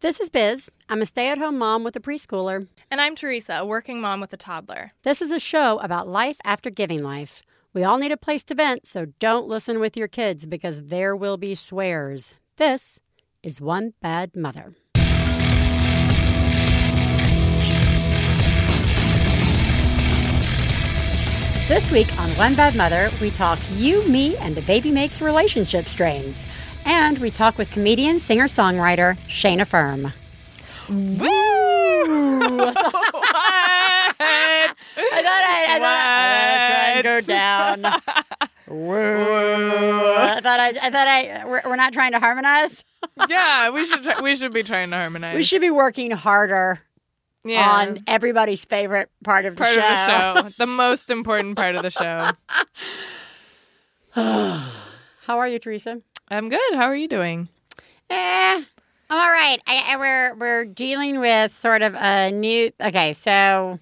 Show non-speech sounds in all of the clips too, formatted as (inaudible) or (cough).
This is Biz. I'm a stay at home mom with a preschooler. And I'm Theresa, a working mom with a toddler. This is a show about life after giving life. We all need a place to vent, so don't listen with your kids because there will be swears. This is One Bad Mother. This week on One Bad Mother, we talk you, me, and the baby makes relationship strains. And we talk with comedian, singer, songwriter Shayna Ferm. Woo! (laughs) I thought I, I, thought I, I, go down. Woo! I thought I, I thought I. We're, we're not trying to harmonize. (laughs) yeah, we should try, we should be trying to harmonize. We should be working harder yeah. on everybody's favorite part of the part show. of the show, the most important part of the show. (laughs) (sighs) How are you, Theresa? I'm good. How are you doing? Eh, I'm all right. I, I, we're we're dealing with sort of a new. Okay, so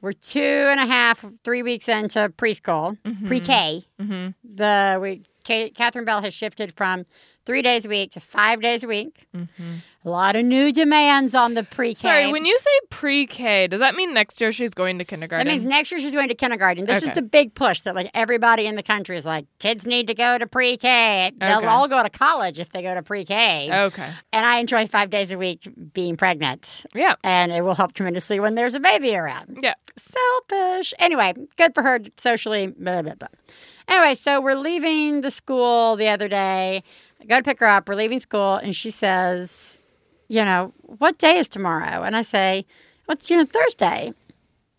we're two and a half, three weeks into preschool, pre-K. Mm-hmm. The we K, Catherine Bell has shifted from three days a week to five days a week. Mm-hmm. A lot of new demands on the pre-K. Sorry, when you say pre-K, does that mean next year she's going to kindergarten? That means next year she's going to kindergarten. This is the big push that like everybody in the country is like, kids need to go to pre-K. They'll Okay. all go to college if they go to pre-K. okay. And I enjoy five days a week being pregnant. Yeah. And it will help tremendously when there's a baby around. Yeah. Selfish. Anyway, good for her socially. Blah, blah, blah. Anyway, so we're leaving the school the other day. I go to pick her up. We're leaving school, and she says, You know, what day is tomorrow? And I say, Well, it's, you know, Thursday.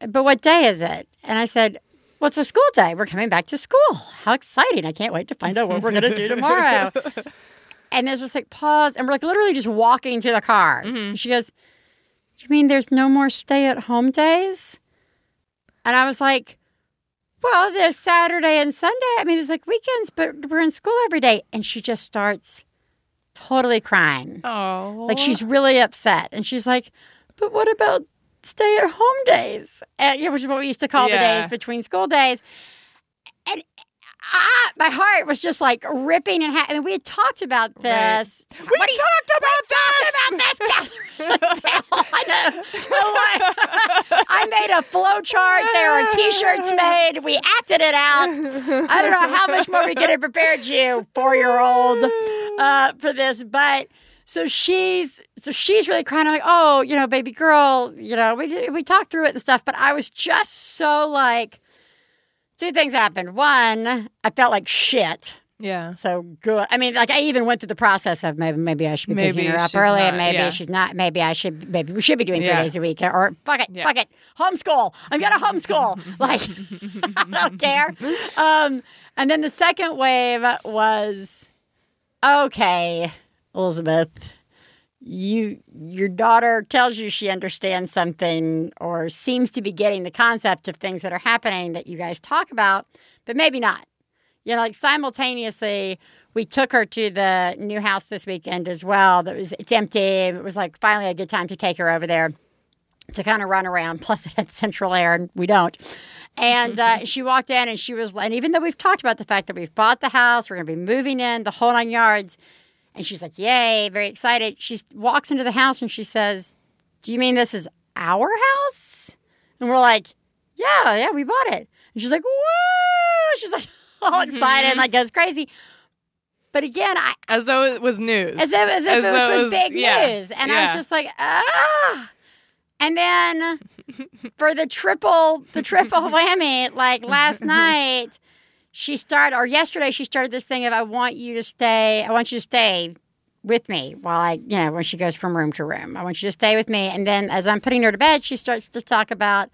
But what day is it? And I said, Well, it's a school day. We're coming back to school. How exciting. I can't wait to find out what we're going to do tomorrow. (laughs) and there's this like pause, and we're like literally just walking to the car. And she goes, You mean there's no more stay at home days? And I was like, Well, there's Saturday and Sunday. I mean, it's like weekends, but we're in school every day. And she just starts totally crying. Oh. Like she's really upset. And she's like, But what about stay at home days? Uh, yeah, which is what we used to call the days between school days. Ah, my heart was just like ripping and ha- and we had talked about Right. this. We What you- talked about talked this. about this, I know. (laughs) I made a flow chart. There were T-shirts (laughs) made. We acted it out. I don't know how much more we could have prepared you, four-year-old, uh, for this, but. So she's so she's really crying. I'm like, oh, you know, baby girl, you know, we we talked through it and stuff. But I was just so like, two things happened. One, I felt like shit. Yeah. So good. I mean, like I even went through the process of maybe maybe I should be Maybe picking her up early, and maybe yeah. she's not. Maybe I should. Maybe we should be doing three Yeah. days a week, or fuck it, Yeah. fuck it, homeschool. I'm gonna homeschool. (laughs) like (laughs) I don't care. Um, and then the second wave was okay, Elizabeth. You your daughter tells you she understands something or seems to be getting the concept of things that are happening that you guys talk about, but maybe not. You know, like simultaneously, we took her to the new house this weekend as well. That was it's empty. It was like finally a good time to take her over there to kind of run around. (laughs) Plus, it had central air, and we don't. And uh, (laughs) she walked in, and she was, and even though we've talked about the fact that we've bought the house, we're going to be moving in, the whole nine yards, and she's like, "Yay!" Very excited. She walks into the house, and she says, "Do you mean this is our house?" And we're like, "Yeah, yeah, we bought it." And she's like, "Woo!" She's like (laughs) all excited, and like goes crazy. But again, I As though it was news. as if, as if As it was, was big yeah. news. And I was just like, ah. And then (laughs) for the triple, the triple (laughs) whammy, like last night, she started, or yesterday, she started this thing of, I want you to stay, I want you to stay with me while I, you know, when she goes from room to room. I want you to stay with me. And then as I'm putting her to bed, she starts to talk about,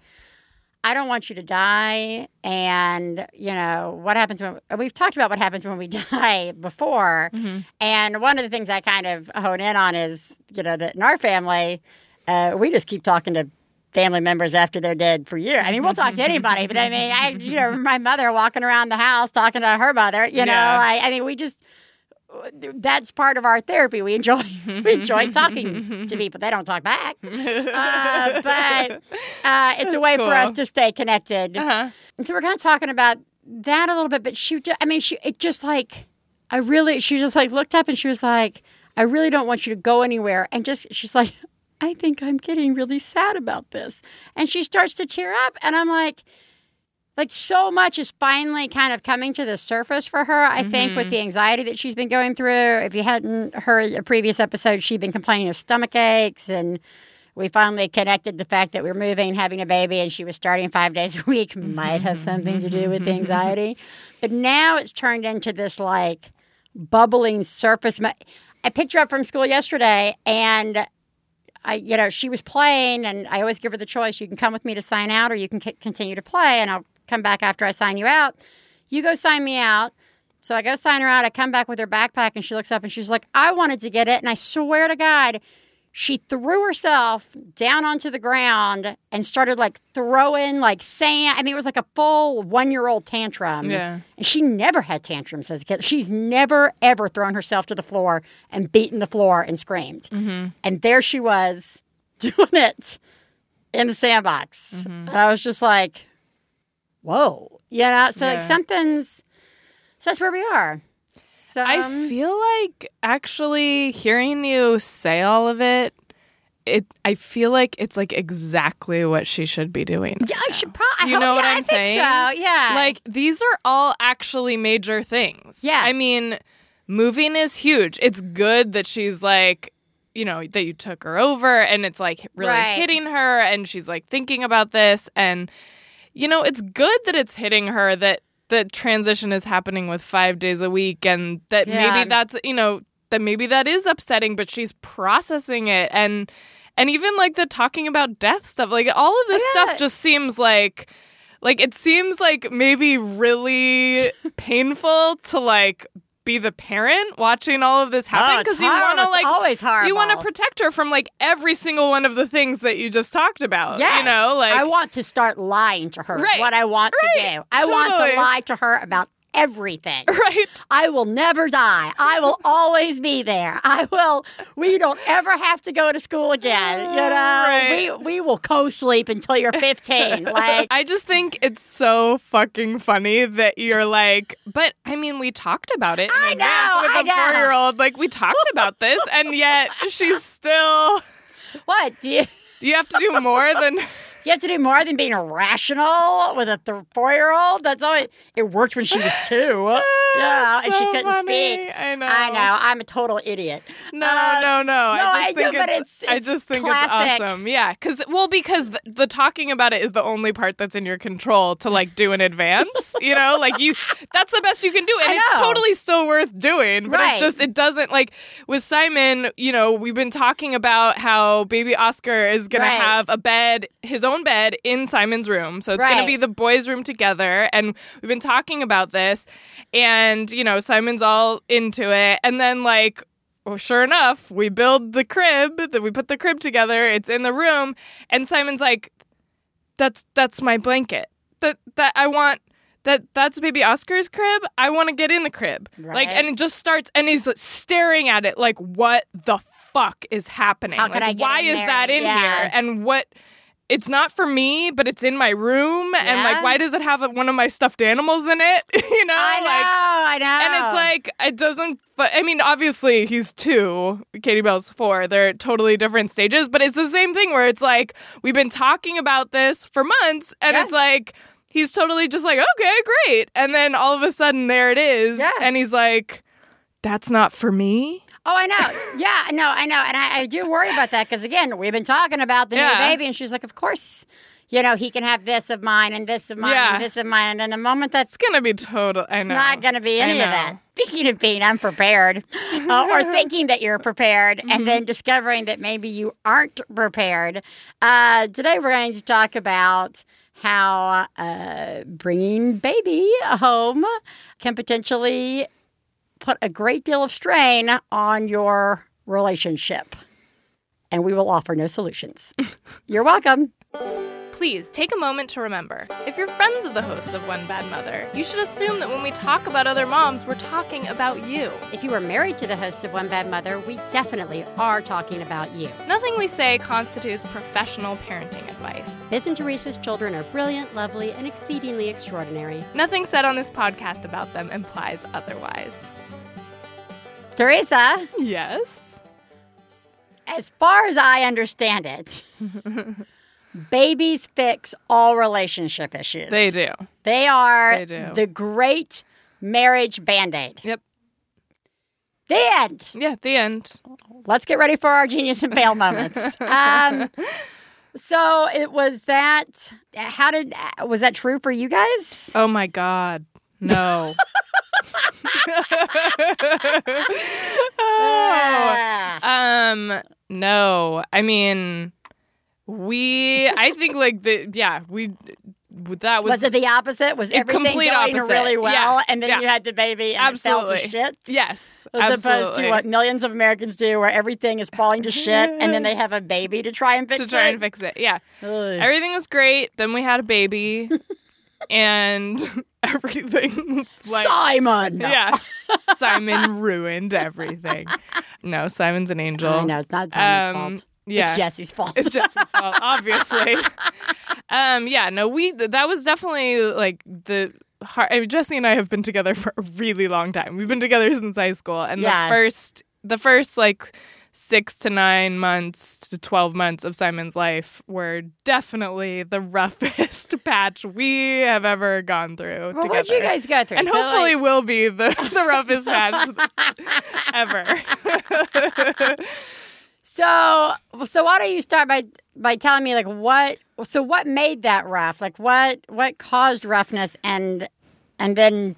I don't want you to die. And, you know, what happens when we've talked about what happens when we (laughs) die before. And one of the things I kind of hone in on is, you know, that in our family, uh, we just keep talking to family members after they're dead for years. I mean, we'll talk to (laughs) anybody, but I mean, I, you know, my mother walking around the house talking to her mother, you know, Yeah. I, I mean, we just, that's part of our therapy. We enjoy (laughs) we enjoy talking to (laughs) people. They don't talk back, uh, but uh, it's a That's way for us to stay connected. Uh-huh. And so we're kind of talking about that a little bit. But she, I mean, she, it just like, I really, she just like looked up and she was like, I really don't want you to go anywhere. And just, she's like, I think I'm getting really sad about this. And she starts to tear up. And I'm like, like so much is finally kind of coming to the surface for her. I think with mm-hmm. the anxiety that she's been going through. If you hadn't heard a previous episode, she'd been complaining of stomach aches and we finally connected the fact that we're moving, having a baby, and she was starting five days a week mm-hmm. might have something to do with the mm-hmm. anxiety. But now it's turned into this like bubbling surface. I picked her up from school yesterday, and I, you know, she was playing, and I always give her the choice: you can come with me to sign out, or you can c- continue to play, and I'll come back after I sign you out. You go sign me out. So I go sign her out. I come back with her backpack, and she looks up and she's like, "I wanted to get it," and I swear to God, she threw herself down onto the ground and started like throwing like sand. I mean, it was like a full one year old tantrum. Yeah. And she never had tantrums as a kid. She's never, ever thrown herself to the floor and beaten the floor and screamed. Mm-hmm. And there she was (laughs) doing it in the sandbox. Mm-hmm. And I was just like, whoa. You know, so like something's, so that's where we are. So, I feel like actually hearing you say all of it, it I feel like it's like exactly what she should be doing. yeah, I should probably. You know what yeah, I'm I saying? So. Yeah. Like these are all actually major things. Yeah. I mean, moving is huge. It's good that she's like, you know, that you took her over and it's like really Right. hitting her and she's like thinking about this and you know, it's good that it's hitting her that the transition is happening with 5 days a week and that Yeah. maybe that's, you know, that maybe that is upsetting but she's processing it and and even like the talking about death stuff like all of this oh, Yeah. stuff just seems like like it seems like maybe really (laughs) painful to like be the parent watching all of this happen Oh, you want to like It's always you want to protect her from like every single one of the things that you just talked about Yes. you know like I want to start lying to her. Right. What I want Right. to do. I want to lie to her about everything. (laughs) right I will never die. I will (laughs) always be there. I will. We don't ever have to go to school again. You know, Right. we we will co-sleep until you're (laughs) 15. Like, I just think it's so fucking funny that you're like, but I mean, we talked about it I know, with I a know. four year old. Like, we talked about this, and yet she's still. what do you? You have to do more than. You have to do more than being irrational with a th- four-year-old. That's all It worked when she was (laughs) two. yeah, and she couldn't funny. speak. I know. I know. I'm a total idiot. No, Uh, no, no. I just I think know, but it's, it's- I just think classic. it's awesome. Yeah, because well, because the, the talking about it is the only part that's in your control to like do in advance. you know, like you, (laughs) that's the best you can do, and it's totally still worth doing. But Right. it just it doesn't like with Simon. You know, we've been talking about how baby Oscar is gonna Right. have a bed, his own bed in Simon's room, so it's gonna be the boys' room together, and we've been talking about this, and you know, Simon's all into it, and then like well, sure enough, we build the crib, that we put the crib together, it's in the room, and Simon's like, That's that's my blanket. That that I want that that's baby Oscar's crib. I want to get in the crib. Like and it just starts and he's staring at it like what the fuck is happening? How could Like, I why is there? that in Yeah. here? And what it's not for me, but it's in my room, and like, why does it have one of my stuffed animals in it? (laughs) you know, I know. like, I know. and it's like it doesn't. But I mean, obviously he's two. Katie Bell's four. They're totally different stages. But it's the same thing where it's like we've been talking about this for months, and Yeah. it's like he's totally just like, okay, great. And then all of a sudden there it is, Yeah. and he's like, that's not for me. Oh, I know. Yeah, no, I know. And I, I do worry about that because, again, we've been talking about the Yeah. new baby, and she's like, of course, you know, he can have this of mine and this of mine Yeah. and this of mine. And then the moment that's gonna be total. I it's know. not going to be any of that. Speaking of being unprepared uh, or (laughs) thinking that you're prepared and Mm-hmm. then discovering that maybe you aren't prepared, uh, today we're going to talk about how uh, bringing baby home can potentially put a great deal of strain on your relationship. And we will offer no solutions. (laughs) You're welcome. Please take a moment to remember if you're friends of the hosts of One Bad Mother, you should assume that when we talk about other moms, we're talking about you. If you are married to the host of One Bad Mother, we definitely are talking about you. Nothing we say constitutes professional parenting advice. Biz and Theresa's children are brilliant, lovely, and exceedingly extraordinary. Nothing said on this podcast about them implies otherwise. Theresa, Yes. as far as I understand it, babies fix all relationship issues. They do. They are They do. the great marriage band aid. Yep. The end. Yeah. The end. Let's get ready for our genius and fail moments. (laughs) Um, so it was that. How did was that true for you guys? Oh my God. No. oh. (laughs) Um. No. I mean, we. I think like the. Yeah. We. That was. was it the opposite? Was everything complete going opposite. really well, Yeah. and then Yeah. you had the baby and it fell to shit? Yes. As opposed to what millions of Americans do, where everything is falling to shit, and then they have a baby to try and (laughs) fix it. to try it. and fix it. Yeah. Ugh. Everything was great. Then we had a baby, (laughs) and (laughs) everything like Simon. yeah. (laughs) Simon ruined everything. No, Simon's an angel. Know it's not Simon's Um, fault. Yeah. It's Jesse's fault. It's Jesse's fault, (laughs) obviously. um, yeah, no, we that was definitely like the hard. I mean, Jesse and I have been together for a really long time. We've been together since high school, and Yeah. the first, the first like six to nine months to twelve months of Simon's life were definitely the (laughs) roughest patch we have ever gone through well, together. what'd you guys go through? and So, hopefully like- will be the, (laughs) the roughest patch (laughs) ever. So, so why don't you start by by telling me like what? So, what made that rough? Like, what what caused roughness, and and then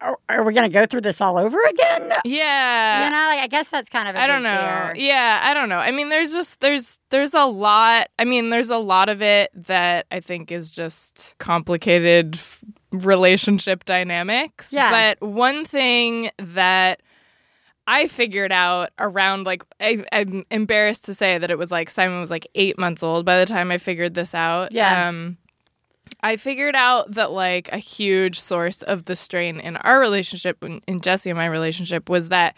are, are we going to go through this all over again? yeah. you know, like, I guess that's kind of I I don't know. Yeah, I don't know. I mean, there's just there's there's a lot. I mean, there's a lot of it that I think is just complicated relationship dynamics. Yeah. But one thing that I figured out around like I, I'm embarrassed to say that it was like Simon was like eight months old by the time I figured this out. Yeah. Um, I figured out that like a huge source of the strain in our relationship, in, in Jesse and my relationship, was that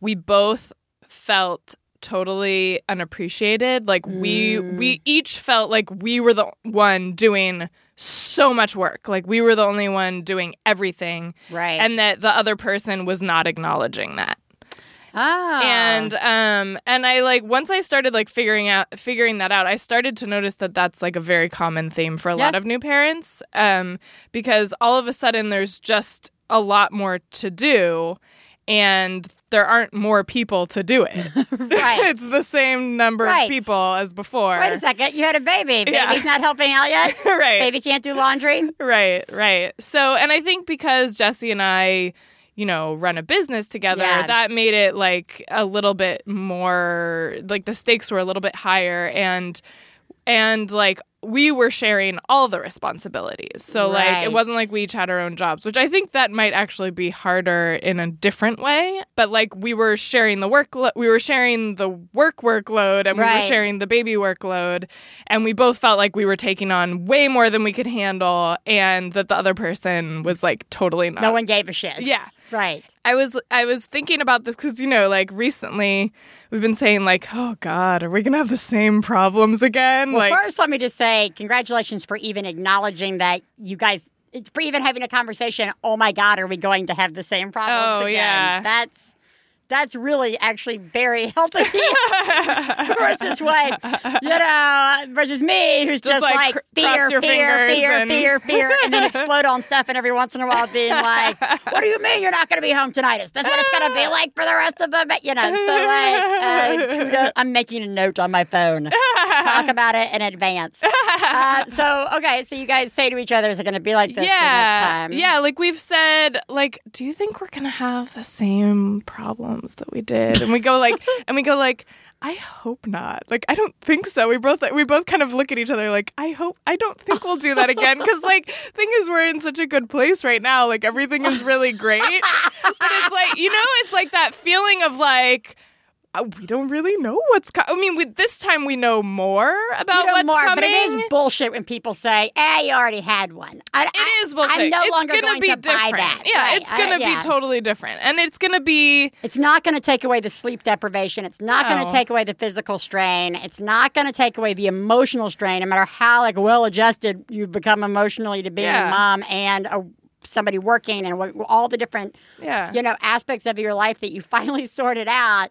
we both felt totally unappreciated. Like we we mm. each felt like we were the one doing so much work. Like we were the only one doing everything, Right. and that the other person was not acknowledging that ah, and um and i like once i started like figuring out figuring that out i started to notice that that's like a very common theme for a lot of new parents um because all of a sudden there's just a lot more to do and there aren't more people to do it (laughs) (laughs) right. it's the same number Right. of people as before Wait a second, you had a baby. Baby's Yeah. not helping out yet. (laughs) right Baby can't do laundry. Right, right. So, and I think because Jesse and I, you know, run a business together, Yeah. that made it like a little bit more like the stakes were a little bit higher and and like we were sharing all the responsibilities. So like it wasn't like we each had our own jobs, which I think that might actually be harder in a different way. But like we were sharing the work, we were sharing the work workload, and we were sharing the baby workload, and we both felt like we were taking on way more than we could handle, and that the other person was like totally not. No one gave a shit. Yeah. Right. I was I was thinking about this because you know like recently we've been saying like oh god are we gonna have the same problems again Well, like first, let me just say congratulations for even acknowledging that you guys, it's for even having a conversation. Oh my God, are we going to have the same problems Oh, again? yeah. That's that's really actually very (laughs) healthy (laughs) versus what you know versus me who's just, like, like, fear, fear, fear, and- fear, (laughs) fear, and then explode on stuff, and every once in a while being like, "What do you mean you're not going to be home tonight? Is this what it's going to be like for the rest of the?" You know, so like, uh. I'm making a note on my phone. Talk about it in advance. Uh, so okay, so you guys say to each other, "Is it going to be like this the next yeah time?" yeah like we've said like do you think we're gonna have the same problems that we did and we go like (laughs) and we go like I hope not. Like I don't think so. We both we both kind of look at each other like I hope I don't think we'll do that again because like thing is we're in such a good place right now. Like everything is really great, but it's like you know it's like that feeling of like we don't really know what's coming. I mean, we, this time we know more about You know what's more, coming. but it is bullshit when people say, "Ah, you already had one." I, It is bullshit. I'm no it's longer going be to different. buy that. Yeah, Right, it's gonna yeah. be totally different, and it's gonna be It's not going to take away the sleep deprivation. It's not going to take away the physical strain. It's not going to take away the emotional strain. No matter how like well adjusted you've become emotionally to being Yeah. a mom and a, somebody working and all the different yeah. you know aspects of your life that you (laughs) finally sorted out.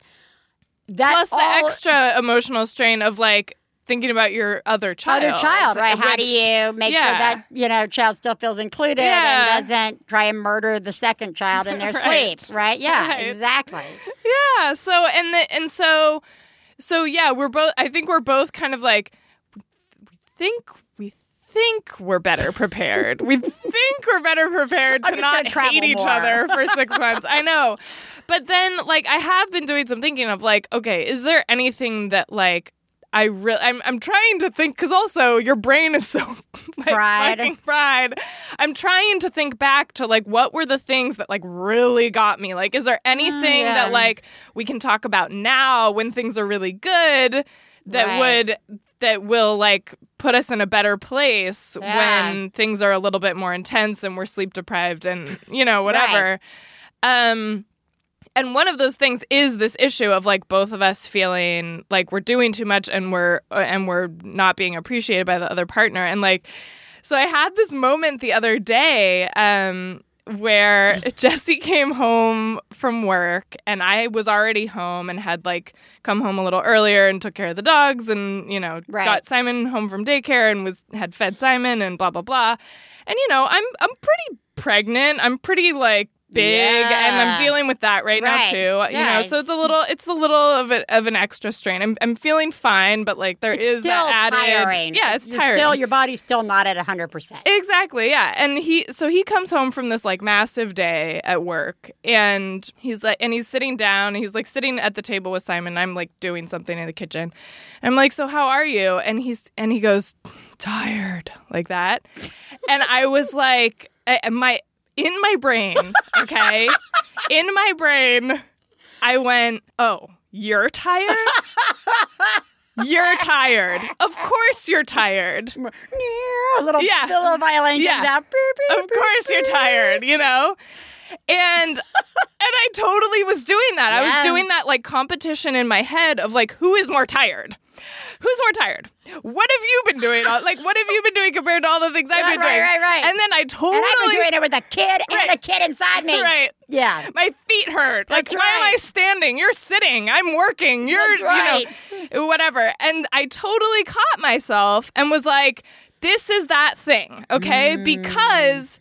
That Plus the extra emotional strain of like thinking about your other child. other child, right? How do you make sure that you know child still feels included Yeah. and doesn't try and murder the second child in (laughs) their Right. sleep, right? Yeah, Right. exactly. Yeah. So and the, and so so yeah, we're both. I think we're both kind of like think think we're better prepared. we think we're better prepared to not hate each more. other for (laughs) six months. I know, but then like I have been doing some thinking of like, okay, is there anything that like. I really, I'm, I'm trying to think because also your brain is so (laughs) like, Fried. fried. I'm trying to think back to like what were the things that like really got me. Like, is there mm, anything yeah. that like we can talk about now when things are really good that Right. would that will like put us in a better place Yeah. when things are a little bit more intense and we're sleep deprived and you know (laughs) whatever. Um and one of those things is this issue of like both of us feeling like we're doing too much and we're uh, and we're not being appreciated by the other partner and like so I had this moment the other day um where (laughs) Jesse came home from work and I was already home and had like come home a little earlier and took care of the dogs and you know Right. got Simon home from daycare and was had fed Simon and blah blah blah. And you know, I'm I'm pretty pregnant. I'm pretty like big and I'm dealing with that right, now Right. too. You know, so it's a little it's a little of a, of an extra strain. I'm I'm feeling fine, but like there It's is that added tiring. Yeah, it's You're tiring. Still, your body's still not at hundred percent. Exactly, yeah. And he so he comes home from this like massive day at work and he's like and he's sitting down, he's like sitting at the table with Simon. I'm like doing something in the kitchen. I'm like, "So how are you?" And he's and he goes, "Tired." Like that. And I was like I- my in my brain, okay? in my brain, I went, "Oh, you're tired?" You're tired. Of course you're tired. A little, Yeah. little violin Yeah. comes out. Of course you're tired, you know? And and I totally was doing that. I was doing that like competition in my head of like who is more tired? Who's more tired? What have you been doing? Like what have you been doing compared to all the things I've Right, been right, doing? right, right. right. And then I totally And I've been doing it with a kid Right. and a kid inside me. right. Yeah. My feet hurt. Like That's why am I standing? You're sitting. I'm working. You're That's right. you know whatever. And I totally caught myself and was like, this is that thing, okay? Mm. Because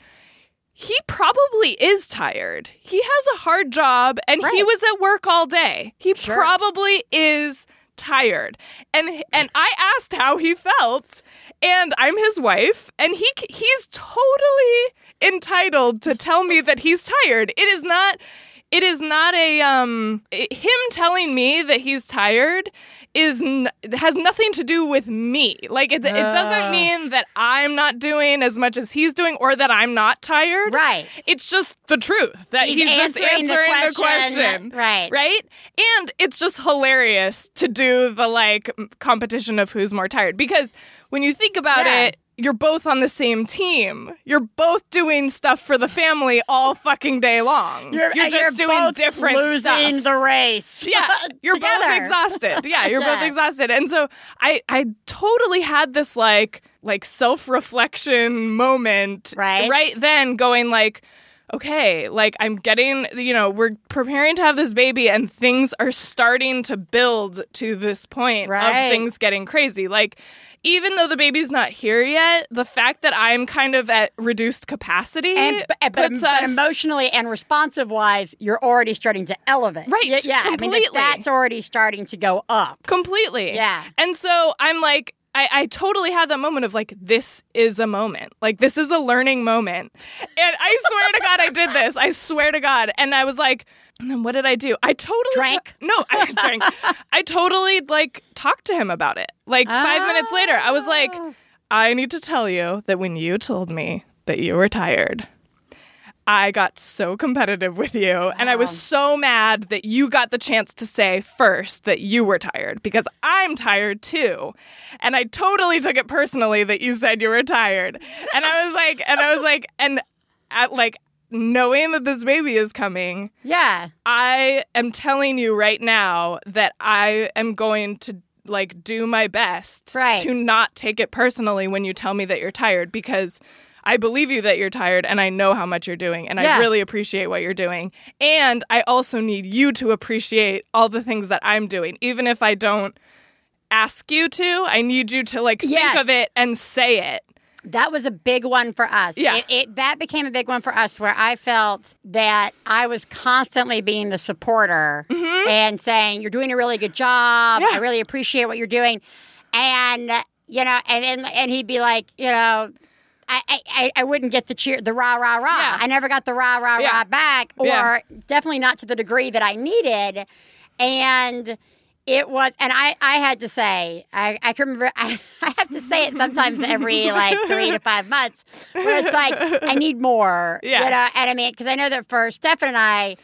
he probably is tired. He has a hard job and he was at work all day. He Sure. probably is tired. And and I asked how he felt and I'm his wife and he he's totally entitled to tell me that he's tired. It is not it is not a um i- him telling me that he's tired is n- has nothing to do with me. Like it, it doesn't ah. mean that I'm not doing as much as he's doing or that I'm not tired. Right. It's just the truth that he's, He's just answering the answering the question. question. Right. Right? And it's just hilarious to do the like competition of who's more tired because when you think about Yeah. it, you're both on the same team. You're both doing stuff for the family all fucking day long. You're, just you're doing different losing stuff. the race. (laughs) Yeah, you're both exhausted. Yeah, (laughs) you're both exhausted. And so I I totally had this like like self-reflection moment Right. right then going like okay, like I'm getting, you know, we're preparing to have this baby and things are starting to build to this point Right. of things getting crazy. Like even though the baby's not here yet, the fact that I'm kind of at reduced capacity And, but, eh, but, puts but us- emotionally and responsive wise, you're already starting to elevate. Right, Y- Yeah. I mean, completely. that- that's already starting to go up. completely. Yeah. And so I'm like, I, I totally had that moment of like, this is a moment. Like, this is a learning moment. And I swear to God, I did this. I swear to God. And I was like, and then what did I do? I totally Drank? no, I (laughs) drank. I totally like talked to him about it. Like five minutes later, I was like, Oh. I need to tell you that when you told me that you were tired, I got so competitive with you, and I was so mad that you got the chance to say first that you were tired because I'm tired too. And I totally took it personally that you said you were tired. And I was (laughs) like, and I was like, and at like knowing that this baby is coming, Yeah. I am telling you right now that I am going to like do my best Right. to not take it personally when you tell me that you're tired because I believe you that you're tired and I know how much you're doing and Yeah. I really appreciate what you're doing. And I also need you to appreciate all the things that I'm doing, even if I don't ask you to. I need you to like Yes. think of it and say it. That was a big one for us. Yeah. It, it, that became a big one for us where I felt that I was constantly being the supporter and saying, You're doing a really good job. Mm-hmm. Yeah. I really appreciate what you're doing. And, you know, and, and, and he'd be like, You know, I, I- I, wouldn't get the cheer, the rah, rah, rah. Yeah. I never got the rah, rah, Yeah. rah back, or Yeah. definitely not to the degree that I needed. And it was, and I, I had to say, I, I can remember, I, (laughs) I have to say it sometimes every like three to five months, where it's like, I need more. Yeah. You know, and I mean, because I know that for Stefan and I,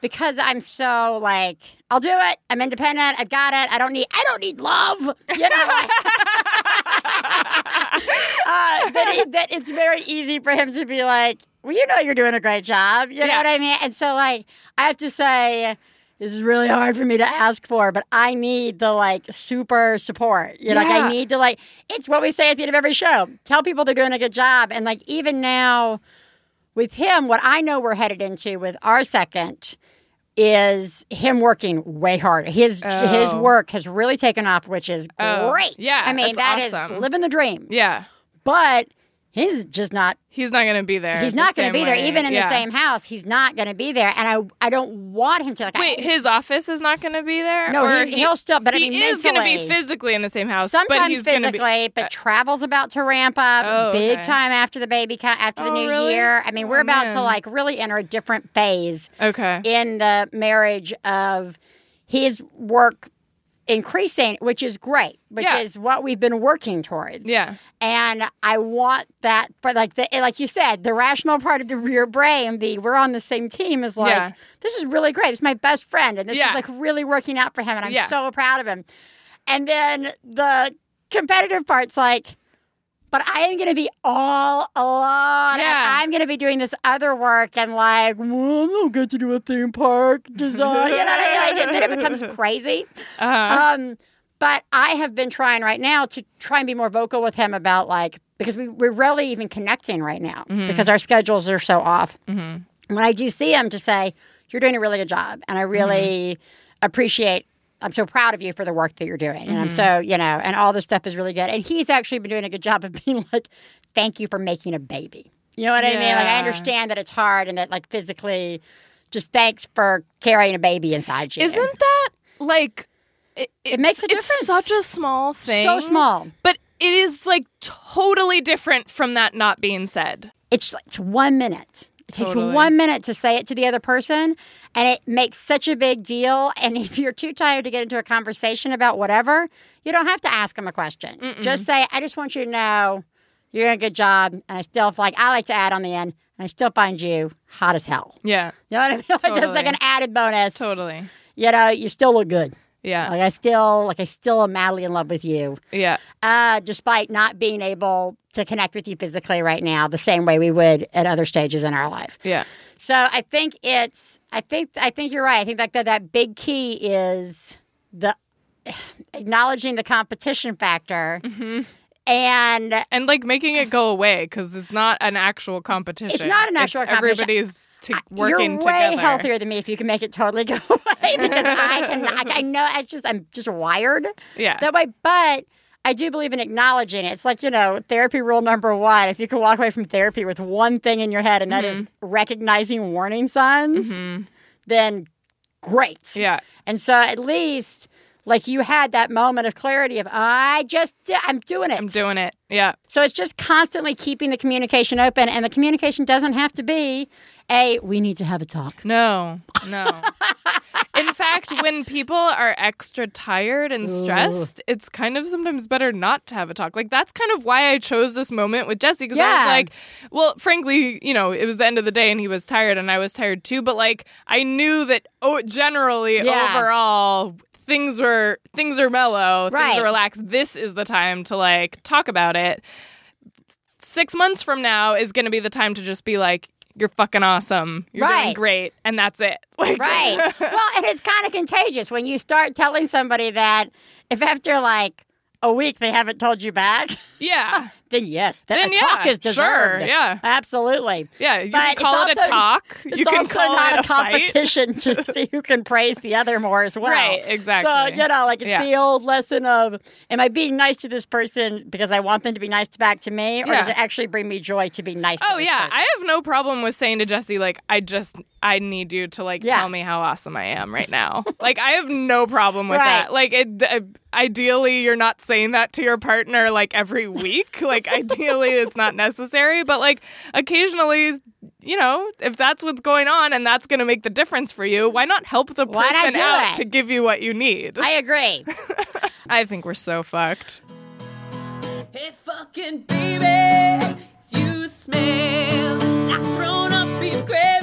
because I'm so like, I'll do it. I'm independent. I've got it. I don't need. I don't need love. You know, like, (laughs) uh, that, he, (laughs) that it's very easy for him to be like, well, you know, you're doing a great job. You know what I mean? And so, like, I have to say, this is really hard for me to ask for, but I need the like super support. You know, like I need to like. It's what we say at the end of every show. Tell people they're doing a good job, and like even now with him, what I know we're headed into with our second is him working way harder. His his Oh. work has really taken off, which is Oh, great. yeah, I mean that's that is awesome. living the dream. Yeah. But he's just not. He's not going to be there. He's the not going to be there, even in Yeah. the same house. He's not going to be there, and I I don't want him to. Like, Wait, I, his office is not going to be there? No, he's- he'll still- but I he mean, is going to be physically in the same house. but sometimes he's physically, be, but uh, travel's about to ramp up Oh, big okay. time after the baby after the Oh, new really? year. I mean, we're Oh, about to like really enter a different phase okay. in the marriage of his work increasing, which is great, which Yeah. is what we've been working towards. Yeah. And I want that, but like the like you said, the rational part of the rear brain, the we're on the same team, is like Yeah. this is really great. It's my best friend, and this Yeah. is like really working out for him, and I'm so proud of him. And then the competitive part's like, but I am going to be all alone. Yeah. I'm going to be doing this other work and like, well, I don't get to do a theme park (laughs) design. you know what I mean? Like, then it becomes (laughs) crazy. Uh-huh. Um, but I have been trying right now to try and be more vocal with him about like because we, we're rarely even connecting right now because our schedules are so off. When I do see him, to say you're doing a really good job, and I really appreciate. I'm so proud of you for the work that you're doing, and I'm mm-hmm. so you know, and all this stuff is really good. And he's actually been doing a good job of (laughs) being like, "Thank you for making a baby." You know what I mean? Like I understand that it's hard and that like physically, just thanks for carrying a baby inside you. Isn't that like it, It makes a difference? it's such a small thing. so small? But it is like totally different from that not being said. it's it's one minute. It takes Totally. one minute to say it to the other person, and it makes such a big deal. (laughs) And if you're too tired to get into a conversation about whatever, you don't have to ask them a question. Just say, "I just want you to know you're doing a good job." And I still like I like to add on the end, and I still find you hot as hell. Yeah. You know what I mean? (laughs) Just like an added bonus. Totally. You know, you still look good. Yeah. Like I still like I still am madly in love with you Yeah. uh, despite not being able to connect with you physically right now the same way we would at other stages in our life. Yeah. So I think it's I think I think you're right. I think like that that big key is the acknowledging the competition factor Mm-hmm. and And like making it go away because it's not an actual competition. It's not an actual competition. Everybody's t- working you're way together. healthier than me if you can make it totally go (laughs) away because I can I, I (laughs) know I just I'm just wired Yeah. that way but I do believe in acknowledging it. It's like, you know, therapy rule number one. If you can walk away from therapy with one thing in your head, and that is Mm-hmm. recognizing warning signs, then great. Yeah. And so at least, like, you had that moment of clarity of, I just, I'm doing it. I'm doing it. Yeah. so it's just constantly keeping the communication open. And the communication doesn't have to be a, we need to have a talk. No. No. In fact, when people are extra tired and stressed, it's kind of sometimes better not to have a talk. Like that's kind of why I chose this moment with Jesse because I was like, well, frankly, you know, it was the end of the day and he was tired and I was tired too, but like I knew that oh generally Yeah. overall things were things are mellow, Right. things are relaxed. This is the time to like talk about it. 6 months from now is going to be the time to just be like you're fucking awesome. You're doing great. And that's it. (laughs) Like, Right. (laughs) well, and it's kind of contagious when you start telling somebody that if after like a week they haven't told you back, Yeah. (laughs) then yes, that Then a talk is deserved. sure, yeah. absolutely. Yeah, you But can call it a also- talk. It's You can also call not it a a competition to (laughs) see who can praise the other more as well. Right, exactly. So you know, like it's Yeah. the old lesson of: Am I being nice to this person because I want them to be nice back to me, or Yeah. does it actually bring me joy to be nice? Oh, to Oh yeah, person? I have no problem with saying to Jesse like I just I need you to like Yeah. tell me how awesome I am right now. (laughs) like I have no problem with Right. that. Like it, uh, ideally you're not saying that to your partner like every week. (laughs) like ideally it's not necessary, but like occasionally you know, if that's what's going on and that's going to make the difference for you, why not help the Why person do out it? to give you what you need? I agree. (laughs) I think we're so fucked. Hey, fucking baby, you smell like thrown up beef gravy.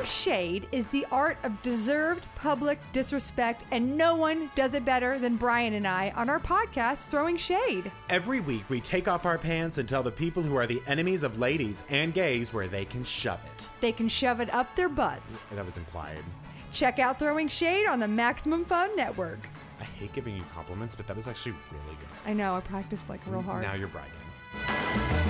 Throwing shade is the art of deserved public disrespect, and no one does it better than Bryan and I on our podcast, Throwing Shade. Every week, we take off our pants and tell the people who are the enemies of ladies and gays where they can shove it. They can shove it up their butts. That was implied. Check out Throwing Shade on the Maximum Fun Network. I hate giving you compliments, but that was actually really good. I know, I practiced like real hard. Now you're bragging.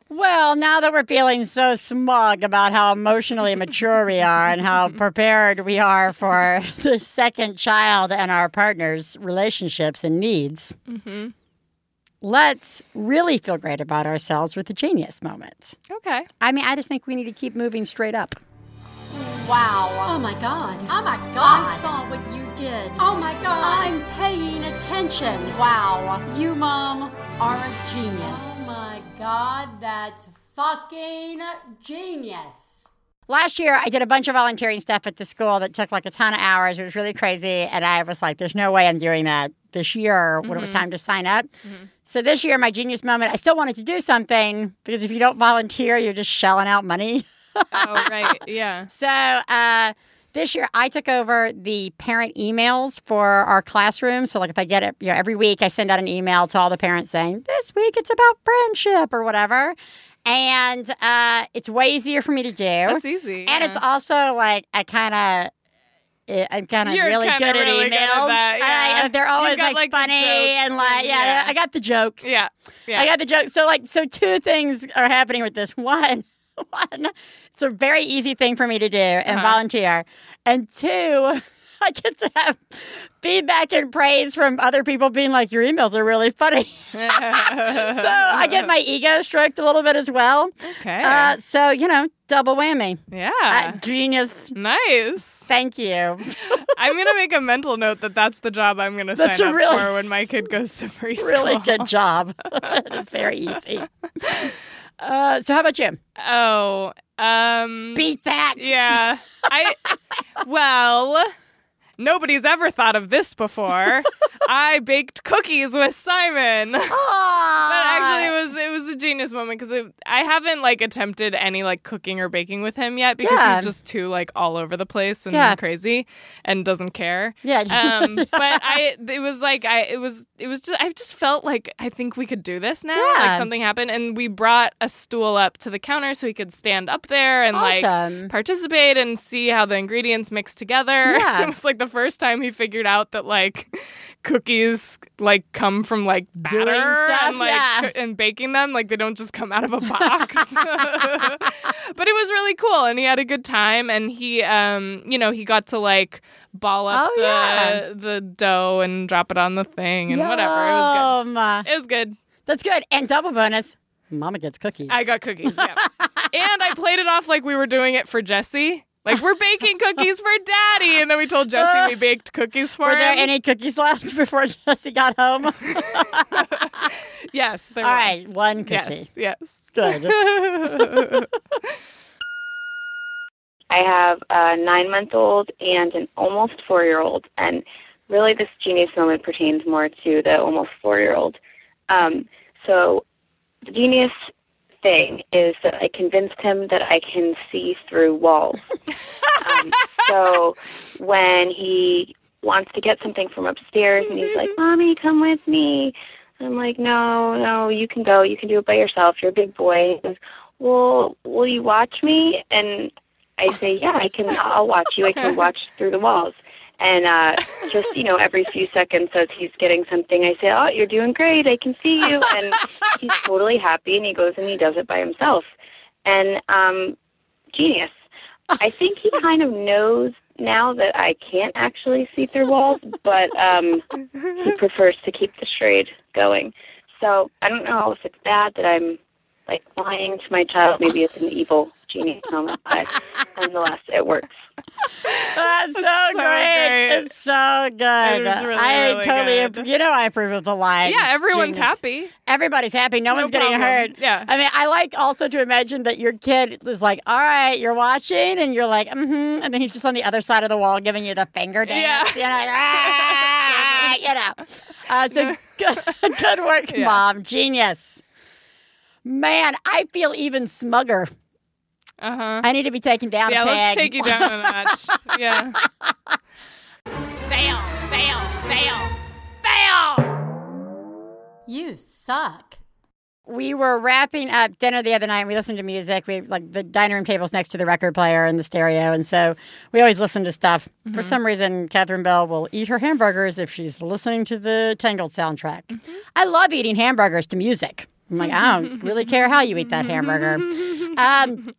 Well, now that we're feeling so smug about how emotionally mature we are and how prepared we are for (laughs) the second child and our partner's relationships and needs, mm-hmm. let's really feel great about ourselves with the genius moments. Okay. I mean, I just think we need to keep moving straight up. Wow. Oh my god. Oh my god. I saw what you did. Oh my god. I'm paying attention. Wow. You, Mom, are a genius. God, that's fucking genius. Last year, I did a bunch of volunteering stuff at the school that took like a ton of hours. It was really crazy. And I was like, there's no way I'm doing that this year when it was time to sign up. So this year, my genius moment, I still wanted to do something because if you don't volunteer, you're just shelling out money. Oh, right. (laughs) Yeah. So uh, this year, I took over the parent emails for our classroom. So, like, if I get it, you know, every week I send out an email to all the parents saying, "This week it's about friendship" or whatever, and uh, it's way easier for me to do. That's easy. And it's also like I kind of. I'm kind of really good at emails. good at that, yeah. I- they're always got, like, like, funny and like yeah, yeah. I got the jokes. Yeah. Yeah. I got the jokes. So like, so two things are happening with this. One, one, it's a very easy thing for me to do and Uh-huh. volunteer, and two, (laughs) I get to have feedback and praise from other people being like, "Your emails are really funny." (laughs) so I get my ego stroked a little bit as well. Okay. Uh, so you know, double whammy. yeah. Uh, genius. nice. Thank you. (laughs) I'm gonna make a mental note that that's the job I'm gonna sign a up really- for when my kid goes to preschool. really good job. it's very easy. Uh, so how about you? Oh, um, Beat that. yeah. I (laughs) well, nobody's ever thought of this before. (laughs) I baked cookies with Simon. That actually was it was a genius moment because I haven't like attempted any like cooking or baking with him yet because Yeah. he's just too like all over the place and Yeah. crazy and doesn't care. Yeah. Um, (laughs) but I it was like I it was it was just I just felt like I think we could do this now. Yeah. Like something happened and we brought a stool up to the counter so he could stand up there and Awesome. like participate and see how the ingredients mix together. (laughs) Yeah. it was like the first time he figured out that like cookies like come from like batter Doing stuff, and like yeah. (laughs) and baking them like they don't just come out of a (laughs) box. (laughs) but it was really cool and he had a good time and he um you know he got to like ball up Oh, the yeah. the dough and drop it on the thing and whatever. It was good. It was good. That's good. And double bonus, Mama gets cookies. I got cookies. Yeah. and I played it off like we were doing it for Jesse. Like we're baking cookies for Daddy, and then we told Jesse we (laughs) baked cookies for Were him. there any cookies left (laughs) before Jesse got home? (laughs) Yes, there were. right, one cookie. Yes, yes. Good. I have a nine month old and an almost four year old. And really, this genius moment pertains more to the almost four year old. Um, so, the genius thing is that I convinced him that I can see through walls. um, so, when he wants to get something from upstairs and he's like, Mommy, come with me. I'm like, no, no, you can go. You can do it by yourself. You're a big boy. He goes, well, will you watch me? And I say, yeah, I can. I'll watch you. I can (laughs) watch through the walls. And uh, just you know, every few seconds, as he's getting something, I say, "Oh, you're doing great. I can see you." And he's totally happy, and he goes and he does it by himself. And um, genius. I think he kind of knows now that I can't actually see through walls, but um, he prefers to keep the charade going. So I don't know if it's bad that I'm like lying to my child. Maybe it's an evil genius moment, but nonetheless, it works. That's so, so great. great. It's so good. It really, I really totally, good. you know, I approve of the line. Yeah, everyone's Genius. happy. Everybody's happy. No, No one's getting hurt. Yeah. I mean, I like also to imagine that your kid is like, all right, you're watching, and you're like, mm-hmm. And then he's just on the other side of the wall giving you the finger dance. Yeah. You know, ah, you know. Uh, so (laughs) (laughs) good, good work, Yeah. mom. Genius. Man, I feel even smugger. Uh huh. I need to be taken down Yeah, a peg. let's take you down a (laughs) notch. Yeah. Fail, fail, fail, fail! You suck. we were wrapping up dinner the other night and we listened to music we like the dining room tables next to the record player and the stereo and so we always listen to stuff for some reason catherine bell will eat her hamburgers if she's listening to the tangled soundtrack i love eating hamburgers to music i'm like i don't really care how you eat that hamburger (laughs) um,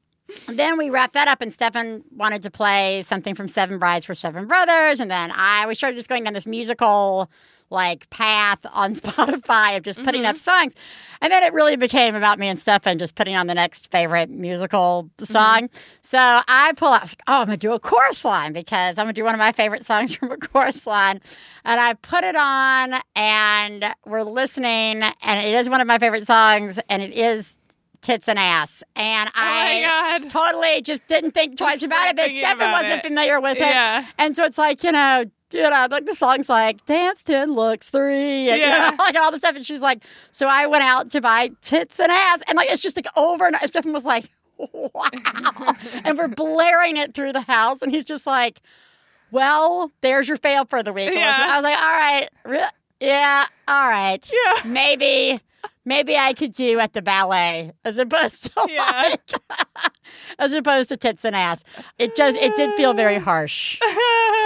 then we wrapped that up and Stefan wanted to play something from Seven Brides for Seven Brothers. And then I we started just going down this musical like path on (laughs) Spotify of just putting up mm-hmm. songs. And then it really became about me and Stefan just putting on the next favorite musical song. Mm-hmm. So I pull out, I was like, oh, I'm gonna do a chorus line because I'm gonna do one of my favorite songs (laughs) from a chorus line. And I put it on and we're listening and it is one of my favorite songs and it is tits and ass. And Oh I totally just didn't think twice Just about it. But Stefan wasn't it. familiar with it. And so it's like, you know, you know, like the song's like dance ten looks three, and, you Yeah. know, (laughs) like all the stuff. And she's like, so I went out to buy tits and ass, and like it's just like over and Stefan was like, (laughs) wow, (laughs) and we're blaring it through the house, and he's just like, well, there's your fail for the week. Yeah. I was like, all right, re- yeah, all right, Yeah. maybe. Maybe I could do at the ballet as opposed to Yeah. like, (laughs) as opposed to tits and ass. It just it did feel very harsh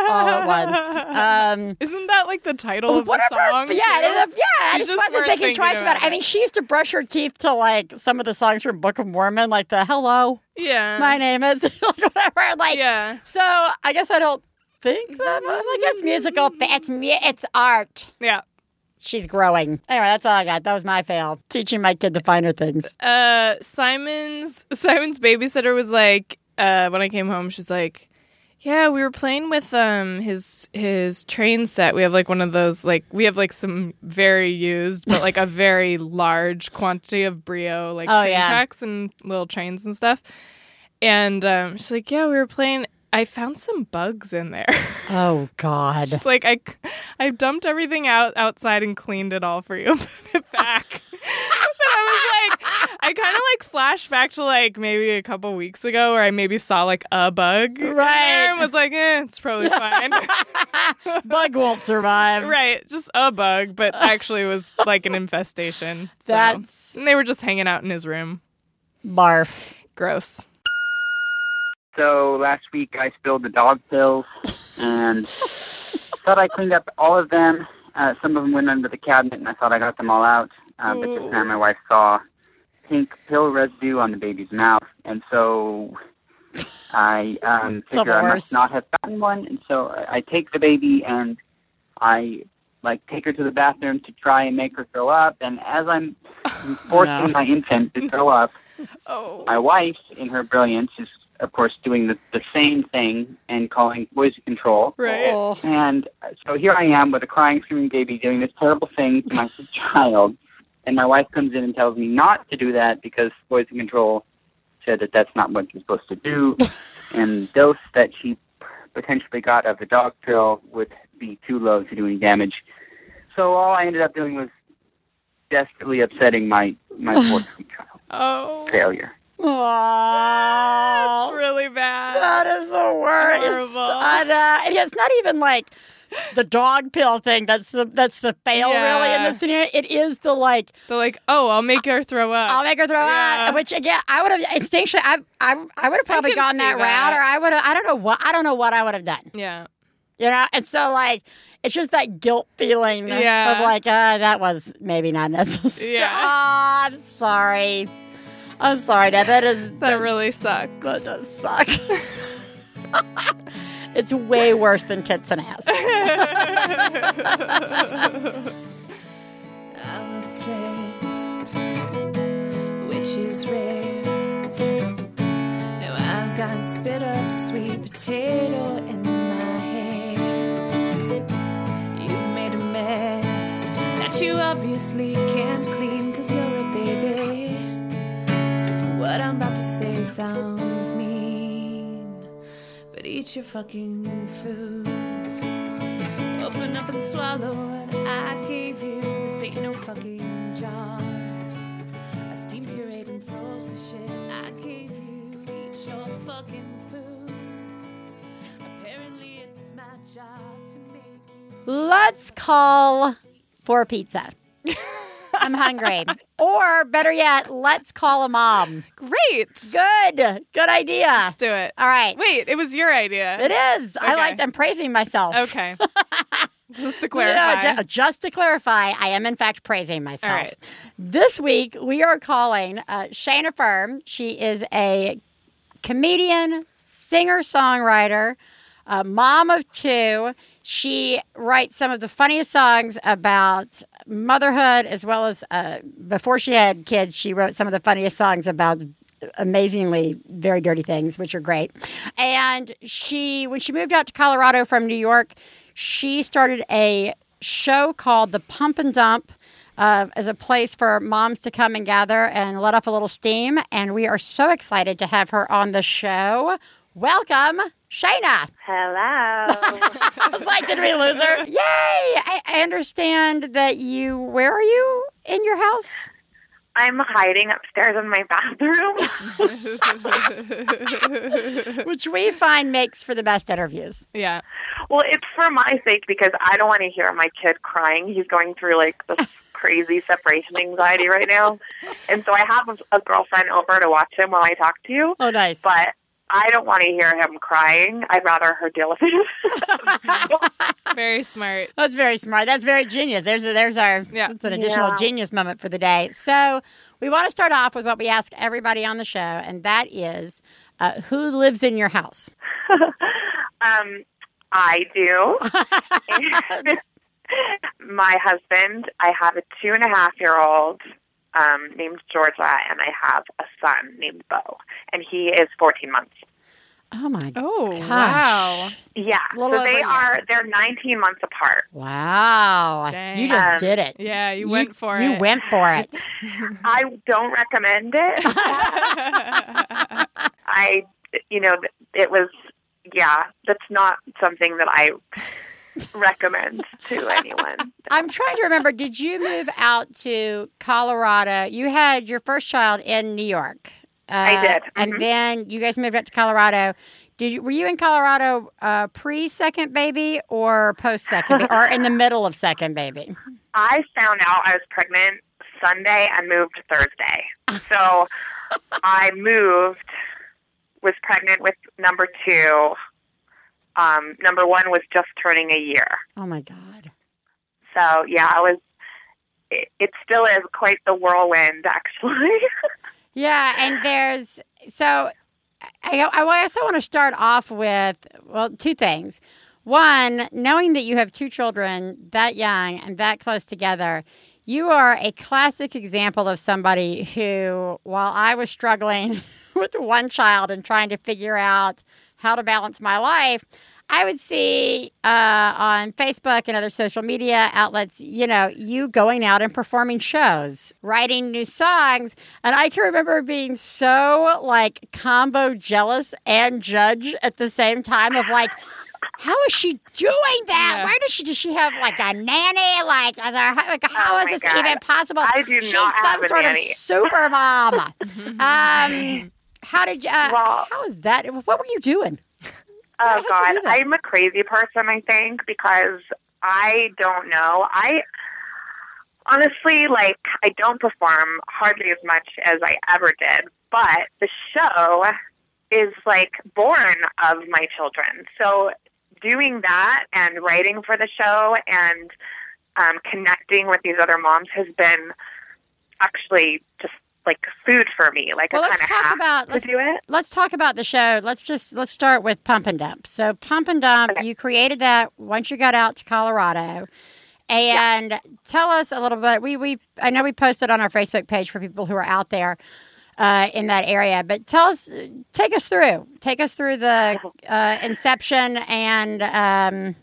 all at once. (laughs) Um, Isn't that like the title of the song? yeah, too? it is- yeah. I just, just wasn't thinking, thinking twice about it. I mean, she used to brush her teeth to like some of the songs from Book of Mormon, like the "Hello, Yeah. my name is," (laughs) like, whatever. Like, Yeah. so I guess I don't think that. Like, it's musical. It's it's art. Yeah. She's growing. Anyway, that's all I got. That was my fail. Teaching my kid the finer things. Uh, Simon's Simon's babysitter was like, uh, when I came home, she's like, "Yeah, we were playing with um his his train set. We have like one of those like we have like some very used, but like a (laughs) very large quantity of Brio like Oh, train yeah. tracks and little trains and stuff." And um, she's like, "Yeah, we were playing." I found some bugs in there. (laughs) Oh God. Just like I, I dumped everything out outside and cleaned it all for you, and put it back. (laughs) but I was like, I kind of like flashed back to like maybe a couple weeks ago, where I maybe saw like a bug, Right. and was like, eh, it's probably fine, (laughs) Bug won't survive. right? Just a bug, but actually it was like an infestation. So- That's- and they were just hanging out in his room. Barf. Gross. So last week I spilled the dog pills and thought I cleaned up all of them. Uh, some of them went under the cabinet and I thought I got them all out. Uh, but just now my wife saw pink pill residue on the baby's mouth. And so I um, figure I must not have gotten one. And so I, I take the baby and I like take her to the bathroom to try and make her throw up. And as I'm (laughs) forcing No. my infant to throw up, (laughs) Oh. my wife, in her brilliance, is of course, doing the, the same thing and calling poison control. Right. Oh. And so here I am with a crying, screaming baby doing this terrible thing to my (laughs) child. And my wife comes in and tells me not to do that because poison control said that that's not what you're supposed to do. (laughs) and the dose that she potentially got of the dog pill would be too low to do any damage. So all I ended up doing was desperately upsetting my, my (laughs) poor child. Oh, Failure. Aw. it's really bad. That is the worst. Horrible. And, uh, and it's not even like the dog pill thing. That's the that's the fail really in this scenario. It is the like They're like, oh, I'll make her throw up. I'll make her throw Yeah. up. Which again, I would have instinctually, I I, I would have probably gone that, that. route, or I would have. I don't know what I don't know what I would have done. yeah. You know, and so like it's just that guilt feeling Yeah. of like, uh, that was maybe not necessary. Yeah. (laughs) Oh, I'm sorry. I'm sorry, Dad. That is That really sucks. that does suck. (laughs) it's way worse than tits and ass. I was stressed, which is rare. Now I've got spit up sweet potato in my hair. You've made a mess that you obviously can't clean What I'm about to say sounds mean, but eat your fucking food. Open up and swallow what I gave you. This ain't no fucking jar. I steam pureed and froze the shit I gave you. Eat your fucking food. Apparently, it's my job to make you. Let's call for pizza. (laughs) I'm hungry. or better yet, let's call a mom. Great. Good. Good idea. Let's do it. All right. Wait, it was your idea. It is. I Okay. liked I'm praising myself. Okay. (laughs) Just to clarify. ju- just to clarify, I am in fact praising myself. All right. This week we are calling uh, Shayna Ferm. She is a comedian, singer, songwriter, uh, mom of two. She writes some of the funniest songs about motherhood, as well as uh, before she had kids, she wrote some of the funniest songs about amazingly very dirty things, which are great. And she, when she moved out to Colorado from New York, she started a show called The Pump and Dump. Uh, as a place for moms to come and gather and let off a little steam. And we are so excited to have her on the show. Welcome, Shayna. Hello. (laughs) I was like, did we lose her? Yay! I, I understand that you. Where are you in your house? I'm hiding upstairs in my bathroom. (laughs) Which we find makes for the best interviews. yeah. well, it's for my sake because I don't want to hear my kid crying. He's going through like this (laughs) crazy separation anxiety right now. And so I have a, a girlfriend over to watch him while I talk to you, Oh, nice. but I don't want to hear him crying. I'd rather her deal with it. (laughs) Very smart. That's very smart. That's very genius. There's a, there's our Yeah. that's an additional Yeah. genius moment for the day. So we want to start off with what we ask everybody on the show, and that is, uh, who lives in your house? (laughs) um, I do. (laughs) My husband, I have a two and a half year old um, named Georgia, and I have a son named Bo, and he is 14 months. Oh my Oh, Gosh. wow. Yeah, Little so they over a year. are they're 19 months apart. Wow. Dang. You just Um, did it. Yeah, you, went for you it. You went for it. (laughs) I don't recommend it. (laughs) I, you know, it was, yeah, that's not something that I recommend to anyone. (laughs) I'm trying to remember. Did you move out to Colorado? You had your first child in New York. Uh, I did. and Mhm. then you guys moved out to Colorado. Did you, were you in Colorado uh, pre second baby or post second, or in the middle of second baby? (laughs) I found out I was pregnant Sunday and moved Thursday. So (laughs) I moved, was pregnant with number two. Um, number one was just turning a year. Oh my God. So yeah, I was. It, it still is quite the whirlwind, actually. (laughs) Yeah, and there's so I, I also want to start off with well two things. One, knowing that you have two children that young and that close together, you are a classic example of somebody who, while I was struggling (laughs) with one child and trying to figure out how to balance my life, I would see uh, on Facebook and other social media outlets, you know, you going out and performing shows, writing new songs. And I can remember being so like combo jealous and judge at the same time of like, how is she doing that? Yeah. Where does she does she have like a nanny? Like, is her, like how Oh is this God. even possible? I do She's not have some a sort nanny. of super mom. (laughs) um, how did you? Uh, Well- how is that? What were you doing? Oh God, do? I'm a crazy person. I think because I don't know. I honestly like I don't perform hardly as much as I ever did, but the show is like born of my children. So doing that and writing for the show and um, connecting with these other moms has been actually just like food for me. Like Well, I let's kind of talk have about to let's, do it. let's talk about the show. Let's just let's start with Pump and Dump. So Pump and Dump, Okay. you created that once you got out to Colorado. And tell us a little bit. We we I know we posted on our Facebook page for people who are out there uh, in that area, but tell us, take us through, take us through the (laughs) uh, inception and um,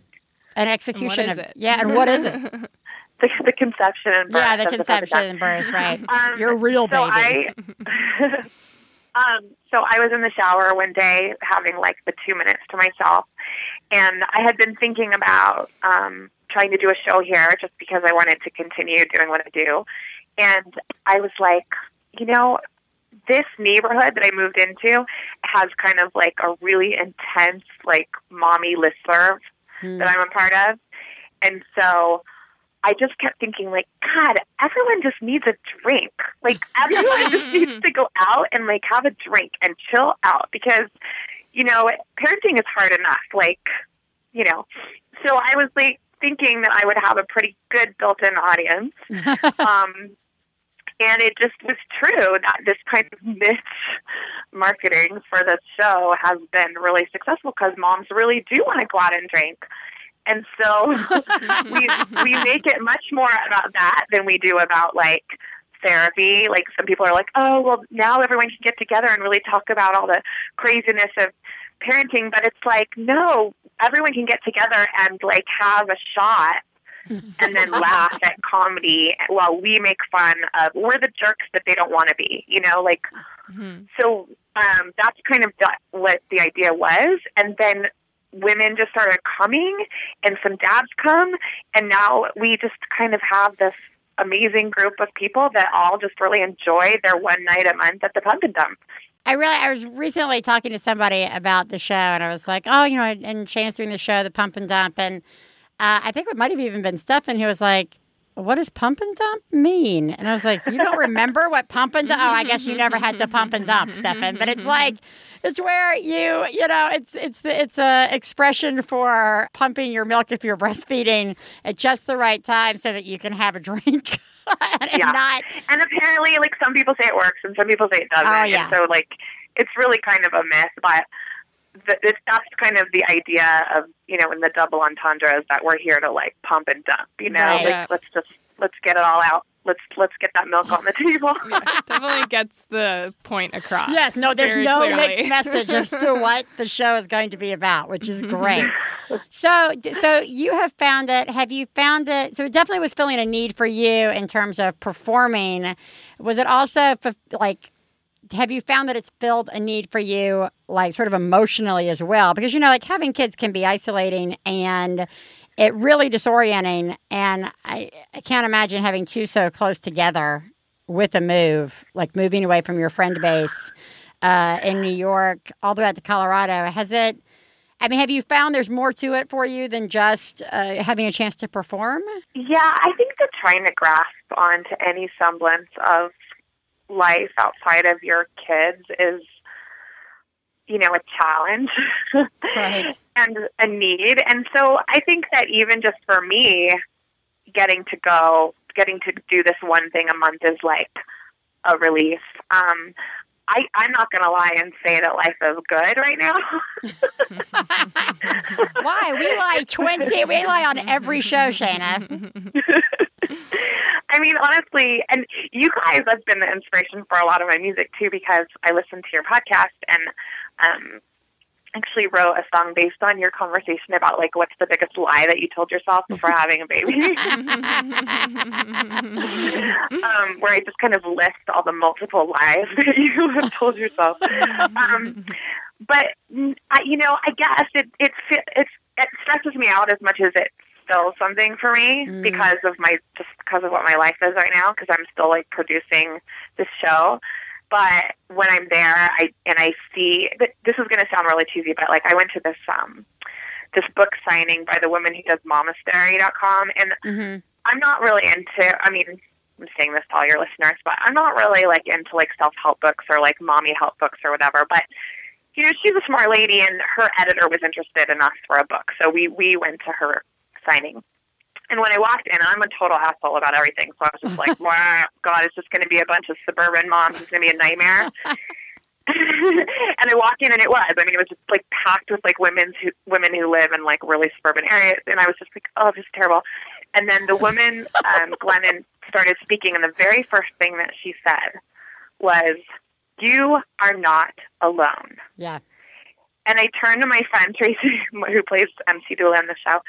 and execution is of it? yeah, and what is it? (laughs) The, the conception and birth yeah, the conception Duck. and birth, right? (laughs) Um, Your real so baby. I, (laughs) um, so I was in the shower one day having like the two minutes to myself, and I had been thinking about um, trying to do a show here just because I wanted to continue doing what I do, and I was like, you know. This neighborhood that I moved into has kind of like a really intense, like mommy listserv Hmm. that I'm a part of. And so I just kept thinking, like, God, everyone just needs a drink. Like, (laughs) everyone just needs to go out and, like, have a drink and chill out because, you know, parenting is hard enough. Like, you know, so I was, like, thinking that I would have a pretty good built in audience. (laughs) um, and it just was true that this kind of niche marketing for this show has been really successful because moms really do want to go out and drink. And so (laughs) we we make it much more about that than we do about like therapy. Like some people are like, oh well, now everyone can get together and really talk about all the craziness of parenting. But it's like, no, everyone can get together and like have a shot and then (laughs) laugh at comedy while we make fun of we're the jerks that they don't want to be. You know, like so um, that's kind of what the idea was. And then women just started coming, and some dads come, and now we just kind of have this amazing group of people that all just really enjoy their one night a month at the pump and dump. I really, I was recently talking to somebody about the show, and I was like, oh, you know, and Shane's doing the show, the Pump and Dump, and uh, I think it might have even been Stefan who was like, what does pump and dump mean? And I was like, you don't remember what pump and dump? Oh, I guess you never had to pump and dump, Stefan. But it's like, it's where you, you know, it's it's the it's a expression for pumping your milk if you're breastfeeding at just the right time so that you can have a drink (laughs) and Yeah. not. And apparently, like some people say it works, and some people say it doesn't. Oh, yeah. And so, like, it's really kind of a myth, but. Th- It's, that's kind of the idea of you know in the double entendre is that we're here to like pump and dump you know Right. like let's just let's get it all out let's let's get that milk on the table (laughs) Definitely gets the point across. Yes, no, there's no clearly. mixed message as to (laughs) what the show is going to be about, which is mm-hmm. great. so, so you have found it. Have you found it? So, it definitely was filling a need for you in terms of performing. Was it also f- like? Have you found that it's filled a need for you, like sort of emotionally as well? Because you know, like having kids can be isolating and it really disorienting. And I, I can't imagine having two so close together with a move, like moving away from your friend base uh, in New York all the way out to Colorado. Has it? I mean, have you found there's more to it for you than just uh, having a chance to perform? Yeah, I think that trying to grasp onto any semblance of life outside of your kids is, you know, a challenge Right. (laughs) and a need. And so I think that even just for me, getting to go, getting to do this one thing a month is like a relief. Um, I, I'm not going to lie and say that life is good right now. (laughs) Why? We lie (laughs) 20, we lie on every show, Shayna. (laughs) I mean, honestly, and you guys have been the inspiration for a lot of my music too, because I listen to your podcast and um, actually wrote a song based on your conversation about like what's the biggest lie that you told yourself before (laughs) having a baby. (laughs) um, where I just kind of list all the multiple lies (laughs) that you have told yourself. Um, but I, you know, I guess it it it's it stresses me out as much as it's still something for me Mm. because of my just because of what my life is right now because I'm still like producing this show. But when I'm there, I and I see this is going to sound really cheesy, but like I went to this um this book signing by the woman who does momastery.com and hmm I'm not really into. I mean, I'm saying this to all your listeners, but I'm not really like into like self help books or like mommy help books or whatever. But you know, she's a smart lady, and her editor was interested in us for a book, so we we went to her signing. And when I walked in, I'm a total asshole about everything. So I was just like, (laughs) wow, God, it's just going to be a bunch of suburban moms. It's going to be a nightmare. (laughs) (laughs) and I walk in, and it was. I mean, it was just like packed with like women who women who live in like really suburban areas, and I was just like, oh, this is terrible. And then the woman, um, Glennon, started speaking, and the very first thing that she said was, "You are not alone." Yeah. And I turned to my friend Tracy, who plays MC Doula in the show,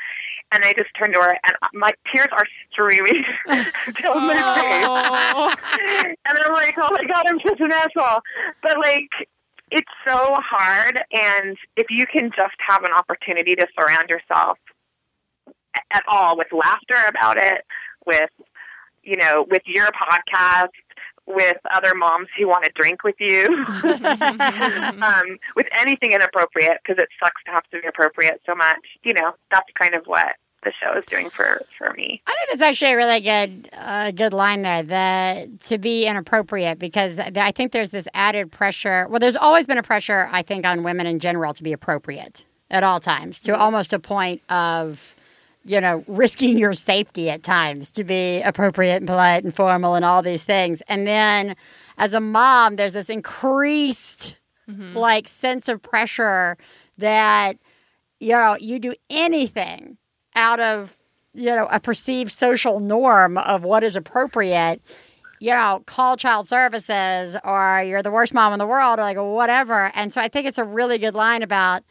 and I just turned to her, and my tears are streaming (laughs) down my face. And I'm like, oh my god, I'm such an asshole. But like, it's so hard, and if you can just have an opportunity to surround yourself at all with laughter about it, with you know, with your podcast, with other moms who want to drink with you, (laughs) um, with anything inappropriate, because it sucks to have to be appropriate so much. You know, that's kind of what the show is doing for for me. I think that's actually a really good, uh, good line there. That to be inappropriate because I think there's this added pressure. Well, there's always been a pressure, I think, on women in general to be appropriate at all times, to almost a point of, you know, risking your safety at times to be appropriate and polite and formal and all these things. And then, as a mom, there's this increased like sense of pressure that you know you do anything out of you know a perceived social norm of what is appropriate you know call child services or you're the worst mom in the world or like whatever. And so i think it's a really good line about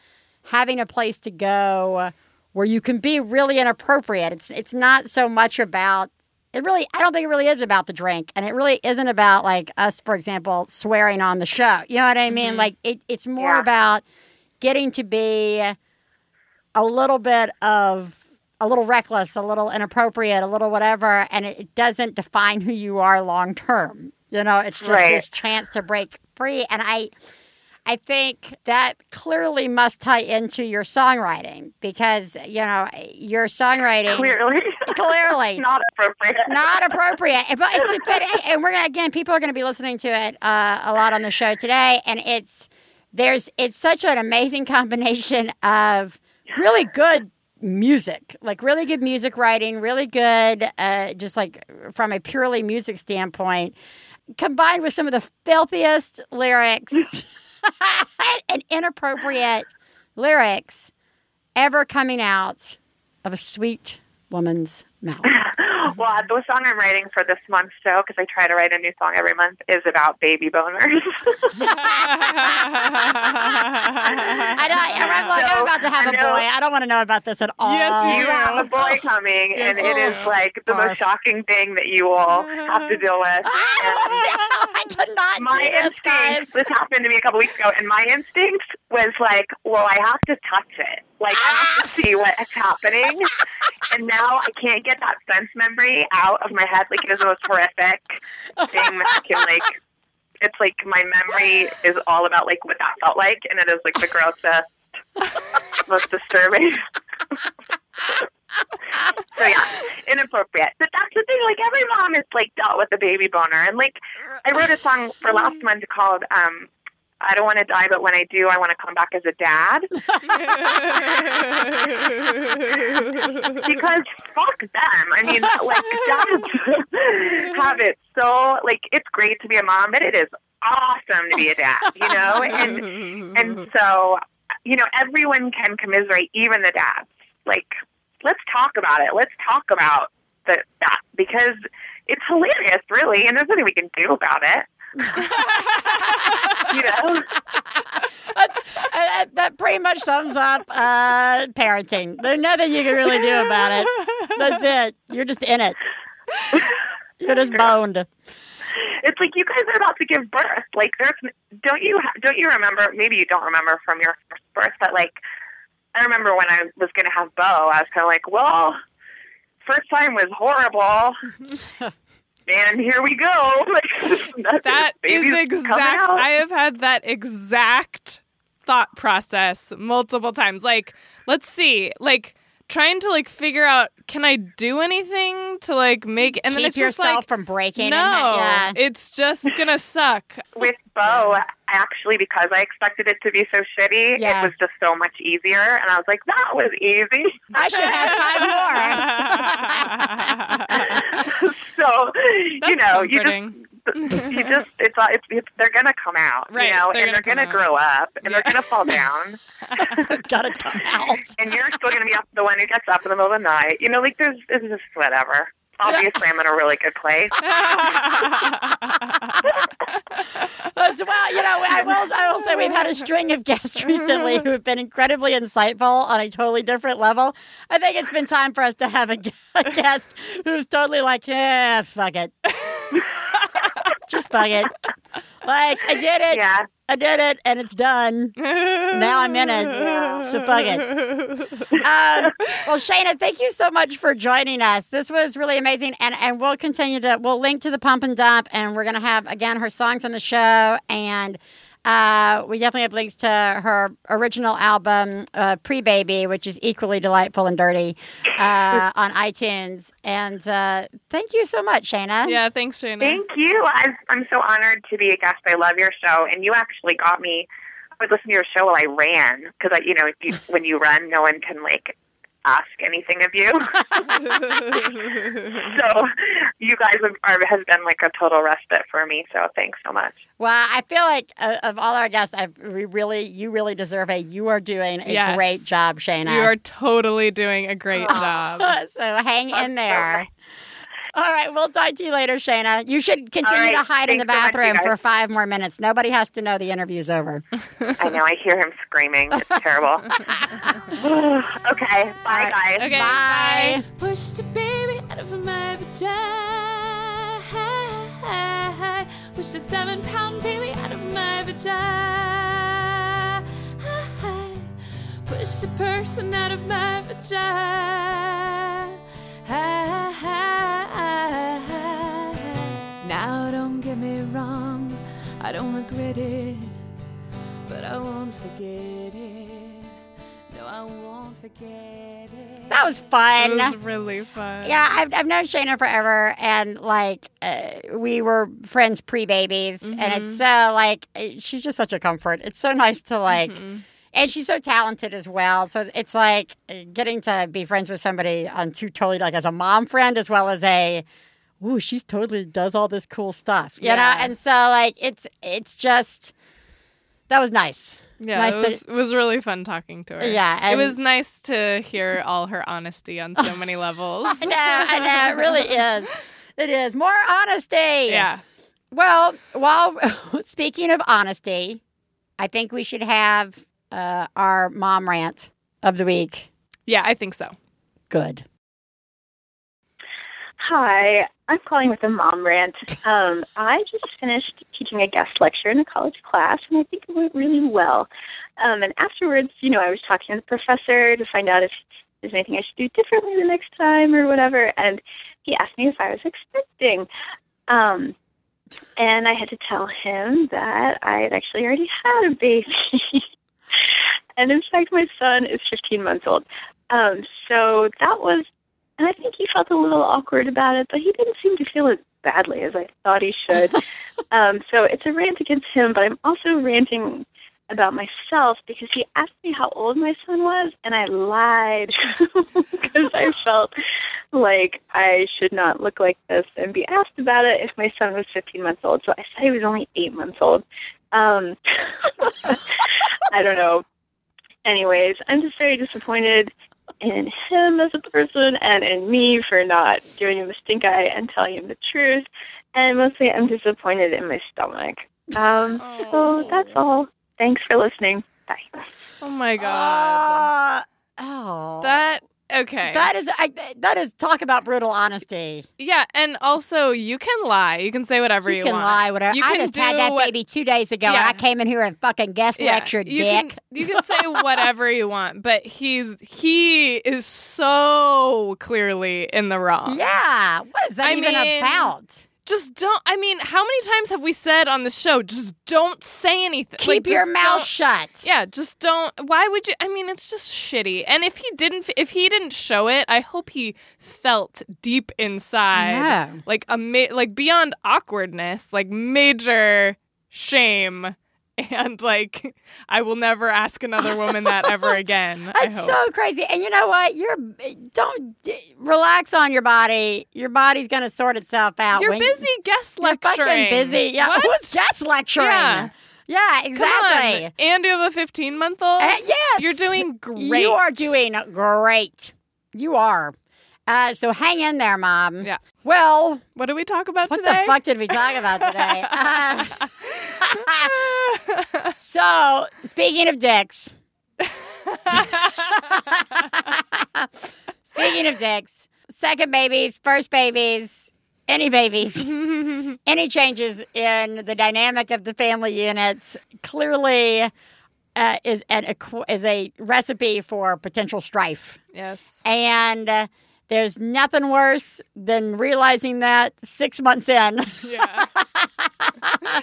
having a place to go where you can be really inappropriate. It's it's not so much about it really i don't think it really is about the drink. And it really isn't about like us for example swearing on the show. You know what i mean? Mm-hmm. Like it, it's more Yeah. about getting to be a little bit of a little reckless, a little inappropriate, a little whatever, and it, doesn't define who you are long term. You know, it's just Right. this chance to break free. And I I think that clearly must tie into your songwriting because, you know, your songwriting Clearly, clearly (laughs) not appropriate. not appropriate. But it's but, and we're gonna again, people are gonna be listening to it uh, a lot on the show today, and it's there's it's such an amazing combination of really good music, like really good music writing, really good, uh, just like from a purely music standpoint, combined with some of the filthiest lyrics (laughs) and inappropriate lyrics ever coming out of a sweet woman's mouth. (laughs) Well, the song I'm writing for this month's show, because I try to write a new song every month, is about baby boners. (laughs) I know. I'm, like, I'm about to have I a know. boy. I don't want to know about this at all. Yes, you have a boy coming, and it is oh, like the Barf. most shocking thing that you will have to deal with. (laughs) I could not my do this, guys. instinct, this happened to me a couple weeks ago, and my instinct was like, well, I have to touch it. Like, I have to see what's happening. And now I can't get that sense memory out of my head. Like, it is the most horrific thing that I can, like, it's like my memory is all about, like, what that felt like, and it is, like, the grossest, most disturbing. so yeah, inappropriate. But that's the thing. Like every mom is like dealt with a baby boner, and like I wrote a song for last month called um, "I Don't Want to Die, But When I Do, I Want to Come Back as a Dad." (laughs) because fuck them. I mean, like (laughs) dads (laughs) have it so like it's great to be a mom, but it is awesome to be a dad. You know, and and so you know everyone can commiserate, even the dads. Like let's talk about it. Let's talk about the that because it's hilarious, really, and there's nothing we can do about it. (laughs) you know, That's, uh, that, that pretty much sums up uh, parenting. There's nothing you can really do about it. That's it. You're just in it. You're just boned. it's like you guys are about to give birth. Like, there's don't you don't you remember? Maybe you don't remember from your first birth, but like, I remember when I was going to have Bo, I was kind of like, well, first time was horrible. (laughs) And here we go. (laughs) Like, That is baby's exact. I have had that exact thought process multiple times. Like, let's see, like trying to like figure out can I do anything to like make and then Keep it's just yourself like from breaking. no, yeah. it's just gonna suck. with Bo, actually, because I expected it to be so shitty, Yeah. it was just so much easier. And I was like, that was easy. I should have five more. (laughs) so, you That's know, you just, you just, it's, it's, it's they're gonna come out, Right, you know, they're and they're gonna out. grow up, and Yeah. they're gonna fall down, (laughs) Gotta come out. and you're still gonna be up, the one who gets up in the middle of the night. You know, like there's, it's just whatever. Obviously, I'm in a really good place. (laughs) That's, well, you know, I will, I will say we've had a string of guests (laughs) recently who have been incredibly insightful on a totally different level. I think it's been time for us to have a, a guest who's totally like, yeah, fuck it. (laughs) Just fuck it. Like, I did it. Yeah. I did it, and it's done. Now I'm in it. So fuck it. Um, well, Shayna, thank you so much for joining us. This was really amazing, and and we'll continue to we'll link to the pump and dump, and we're gonna have again her songs on the show, and uh, we definitely have links to her original album, uh, Pre Baby, which is equally delightful and dirty, uh, on iTunes. And uh, thank you so much, Shayna. yeah, thanks, Shayna. Thank you. I, I'm so honored to be a guest. I love your show, and you actually got me. I would listen to your show while I ran because, I, you know, you, when you run, no one can like ask anything of you. (laughs) so, you guys have, are, has been like a total respite for me. So, thanks so much. Well, I feel like uh, of all our guests, I've, we really, you really deserve a. You are doing a Yes. great job, Shayna. you are totally doing a great job. (laughs) so hang in there. All right, we'll talk to you later, Shayna. You should continue All right, to hide in the thanks so much, bathroom for five more minutes. Nobody has to know the interview's over. (laughs) I know. I hear him screaming. It's (laughs) terrible. (laughs) (sighs) okay. Bye, guys. Okay, Bye. Pushed a baby out of my vagina. Pushed a seven pound baby out of my vagina. Pushed a person out of my vagina. Wrong, I don't regret it, but I won't forget it. No, I won't forget it. That was fun. It was really fun. Yeah, I've, I've known Shayna forever, and like uh, we were friends pre babies, and Mm-hmm. it's so like she's just such a comfort. It's so nice to like, Mm-hmm. and she's so talented as well. So it's like uh, getting to be friends with somebody on two totally like as a mom friend as well as a, ooh, she's totally does all this cool stuff, you know. Yeah. And so like it's it's just that was nice. Yeah, Nice it, to- was, it was really fun talking to her. Yeah, it was nice to hear all her honesty on so many (laughs) levels. I know, I know, it really (laughs) is. It is more honesty. Yeah. Well, while (laughs) speaking of honesty, I think we should have uh, our mom rant of the week. Yeah, I think so. Good. Hi, I'm calling with a mom rant. Um, I just finished teaching a guest lecture in a college class, and I think it went really well. Um, and afterwards, you know, I was talking to the professor to find out if there's anything I should do differently the next time or whatever. And he asked me if I was expecting. Um, and I had to tell him that I had actually already had a baby. (laughs) and in fact, my son is 15 months old. Um, so that was and I think he felt a little awkward about it, but he didn't seem to feel it badly as I thought he should. (laughs) um, so it's a rant against him, but I'm also ranting about myself because he asked me how old my son was, and I lied (laughs) because I (laughs) felt like I should not look like this and be asked about it if my son was 15 months old. So I said he was only eight months old. Um, I don't know. Anyways, I'm just very disappointed in him as a person and in me for not giving him the stink eye and telling him the truth. And mostly I'm disappointed in my stomach. Um, so that's all. Thanks for listening. Bye. Oh my god. Uh, oh. that okay. That is I, that is talk about brutal honesty. yeah, and also you can lie. You can say whatever you, You can want. lie, whatever. You I can just had that what- baby two days ago, and Yeah. I came in here and fucking guest Yeah, lectured, you dick. Can, you can (laughs) (laughs) say whatever you want, but he's he is so clearly in the wrong. yeah, what is that I even mean, about? Just don't. I mean, how many times have we said on the show, just don't say anything? Keep Like, your mouth shut. Yeah, just don't. Why would you? I mean, it's just shitty. And if he didn't, if he didn't show it, I hope he felt deep inside, Yeah. like a ma- like beyond awkwardness, like major shame, (laughs) and like I will never ask another woman that ever (laughs) again. I That's so crazy. And you know what? You're don't relax on your body. Your body's gonna sort itself out. You're busy guest You're lecturing. fucking busy. Yeah, What? who's guest lecturing? Yeah. Yeah, exactly. And you have a 15 month old. Uh, yes, You're doing great. You are doing great. You are. Uh, so hang in there, mom. Yeah. Well, What did we talk about what today? the fuck did we talk about today? (laughs) Uh, (laughs) so speaking of dicks. (laughs) speaking of dicks, second babies, first babies, any babies, any changes in the dynamic of the family units clearly uh, is an is a recipe for potential strife. yes. And uh, there's nothing worse than realizing that six months in. Yeah. (laughs)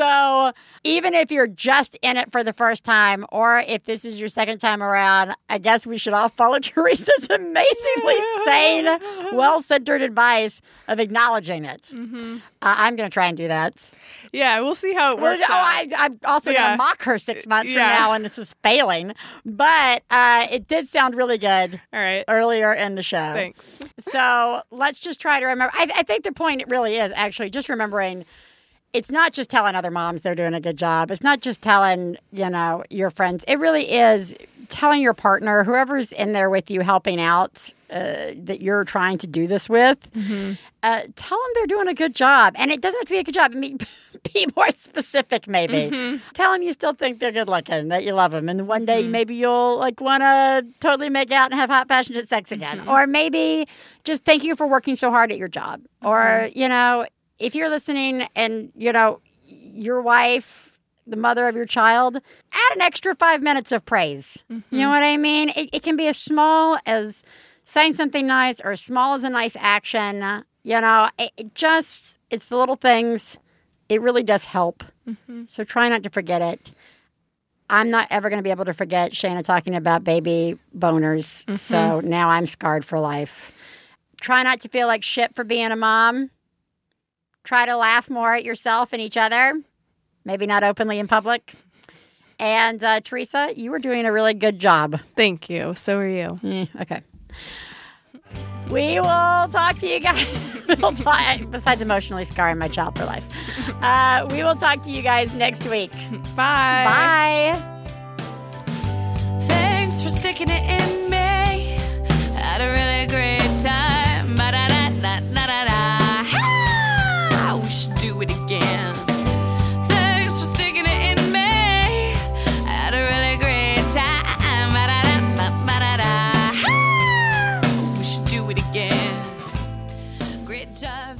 So even if you're just in it for the first time, or if this is your second time around, I guess we should all follow (laughs) Theresa's amazingly sane, (laughs) well centered advice of acknowledging it. Uh, I'm going to try and do that. yeah. We'll see how it works. oh. I, I'm also going to mock her six months Yeah. from now, and this is failing. But uh, it did sound really good All right. earlier in the show. Thanks. So let's just try to remember. I, I think the point really is actually just remembering it's not just telling other moms they're doing a good job. It's not just telling, you know, your friends. It really is telling your partner, whoever's in there with you helping out, uh, that you're trying to do this with. Mm-hmm. Uh, tell them they're doing a good job. And it doesn't have to be a good job. I mean, (laughs) be more specific, maybe. Mm-hmm. Tell them you still think they're good looking, that you love them. And one day mm-hmm. maybe you'll like want to totally make out and have hot, passionate sex again. Or maybe just thank you for working so hard at your job. Or, you know, if you're listening and, you know, your wife, the mother of your child, add an extra five minutes of praise. You know mm-hmm. what I mean? It, it can be as small as saying something nice or as small as a nice action. You know, it, it just, it's the little things. It really does help. Mm-hmm. So try not to forget it. I'm not ever going to be able to forget Shayna talking about baby boners. So mm-hmm. now I'm scarred for life. Try not to feel like shit for being a mom. Try to laugh more at yourself and each other. Maybe not openly in public. And uh, Theresa, you were doing a really good job. Thank you. So are you. Eh, okay. We will talk to you guys. (laughs) we'll talk, besides emotionally scarring my child for life, uh, we will talk to you guys next week. Bye. Bye. Thanks for sticking it in me.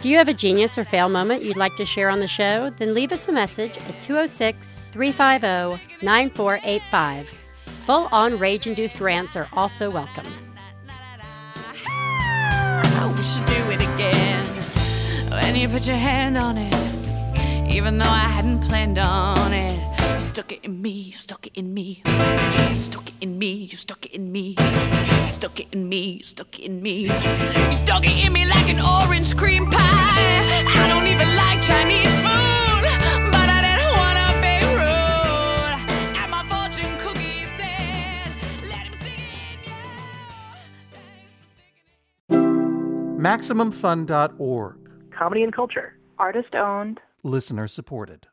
Do you have a genius or fail moment you'd like to share on the show? Then leave us a message at 206 350 9485. Full on rage induced rants are also welcome. we should do it again. When you put your hand on it, even though I hadn't planned on it, you stuck it in me, you stuck it in me. You stuck it in me, you stuck it in me. You stuck it in me, you stuck it in me. You stuck it in me like an orange cream pie. I don't even like Chinese food, but I didn't wanna be rude. And my fortune cookie said, let him stick it in you. MaximumFun.org. Comedy and culture. Artist owned. Listener supported.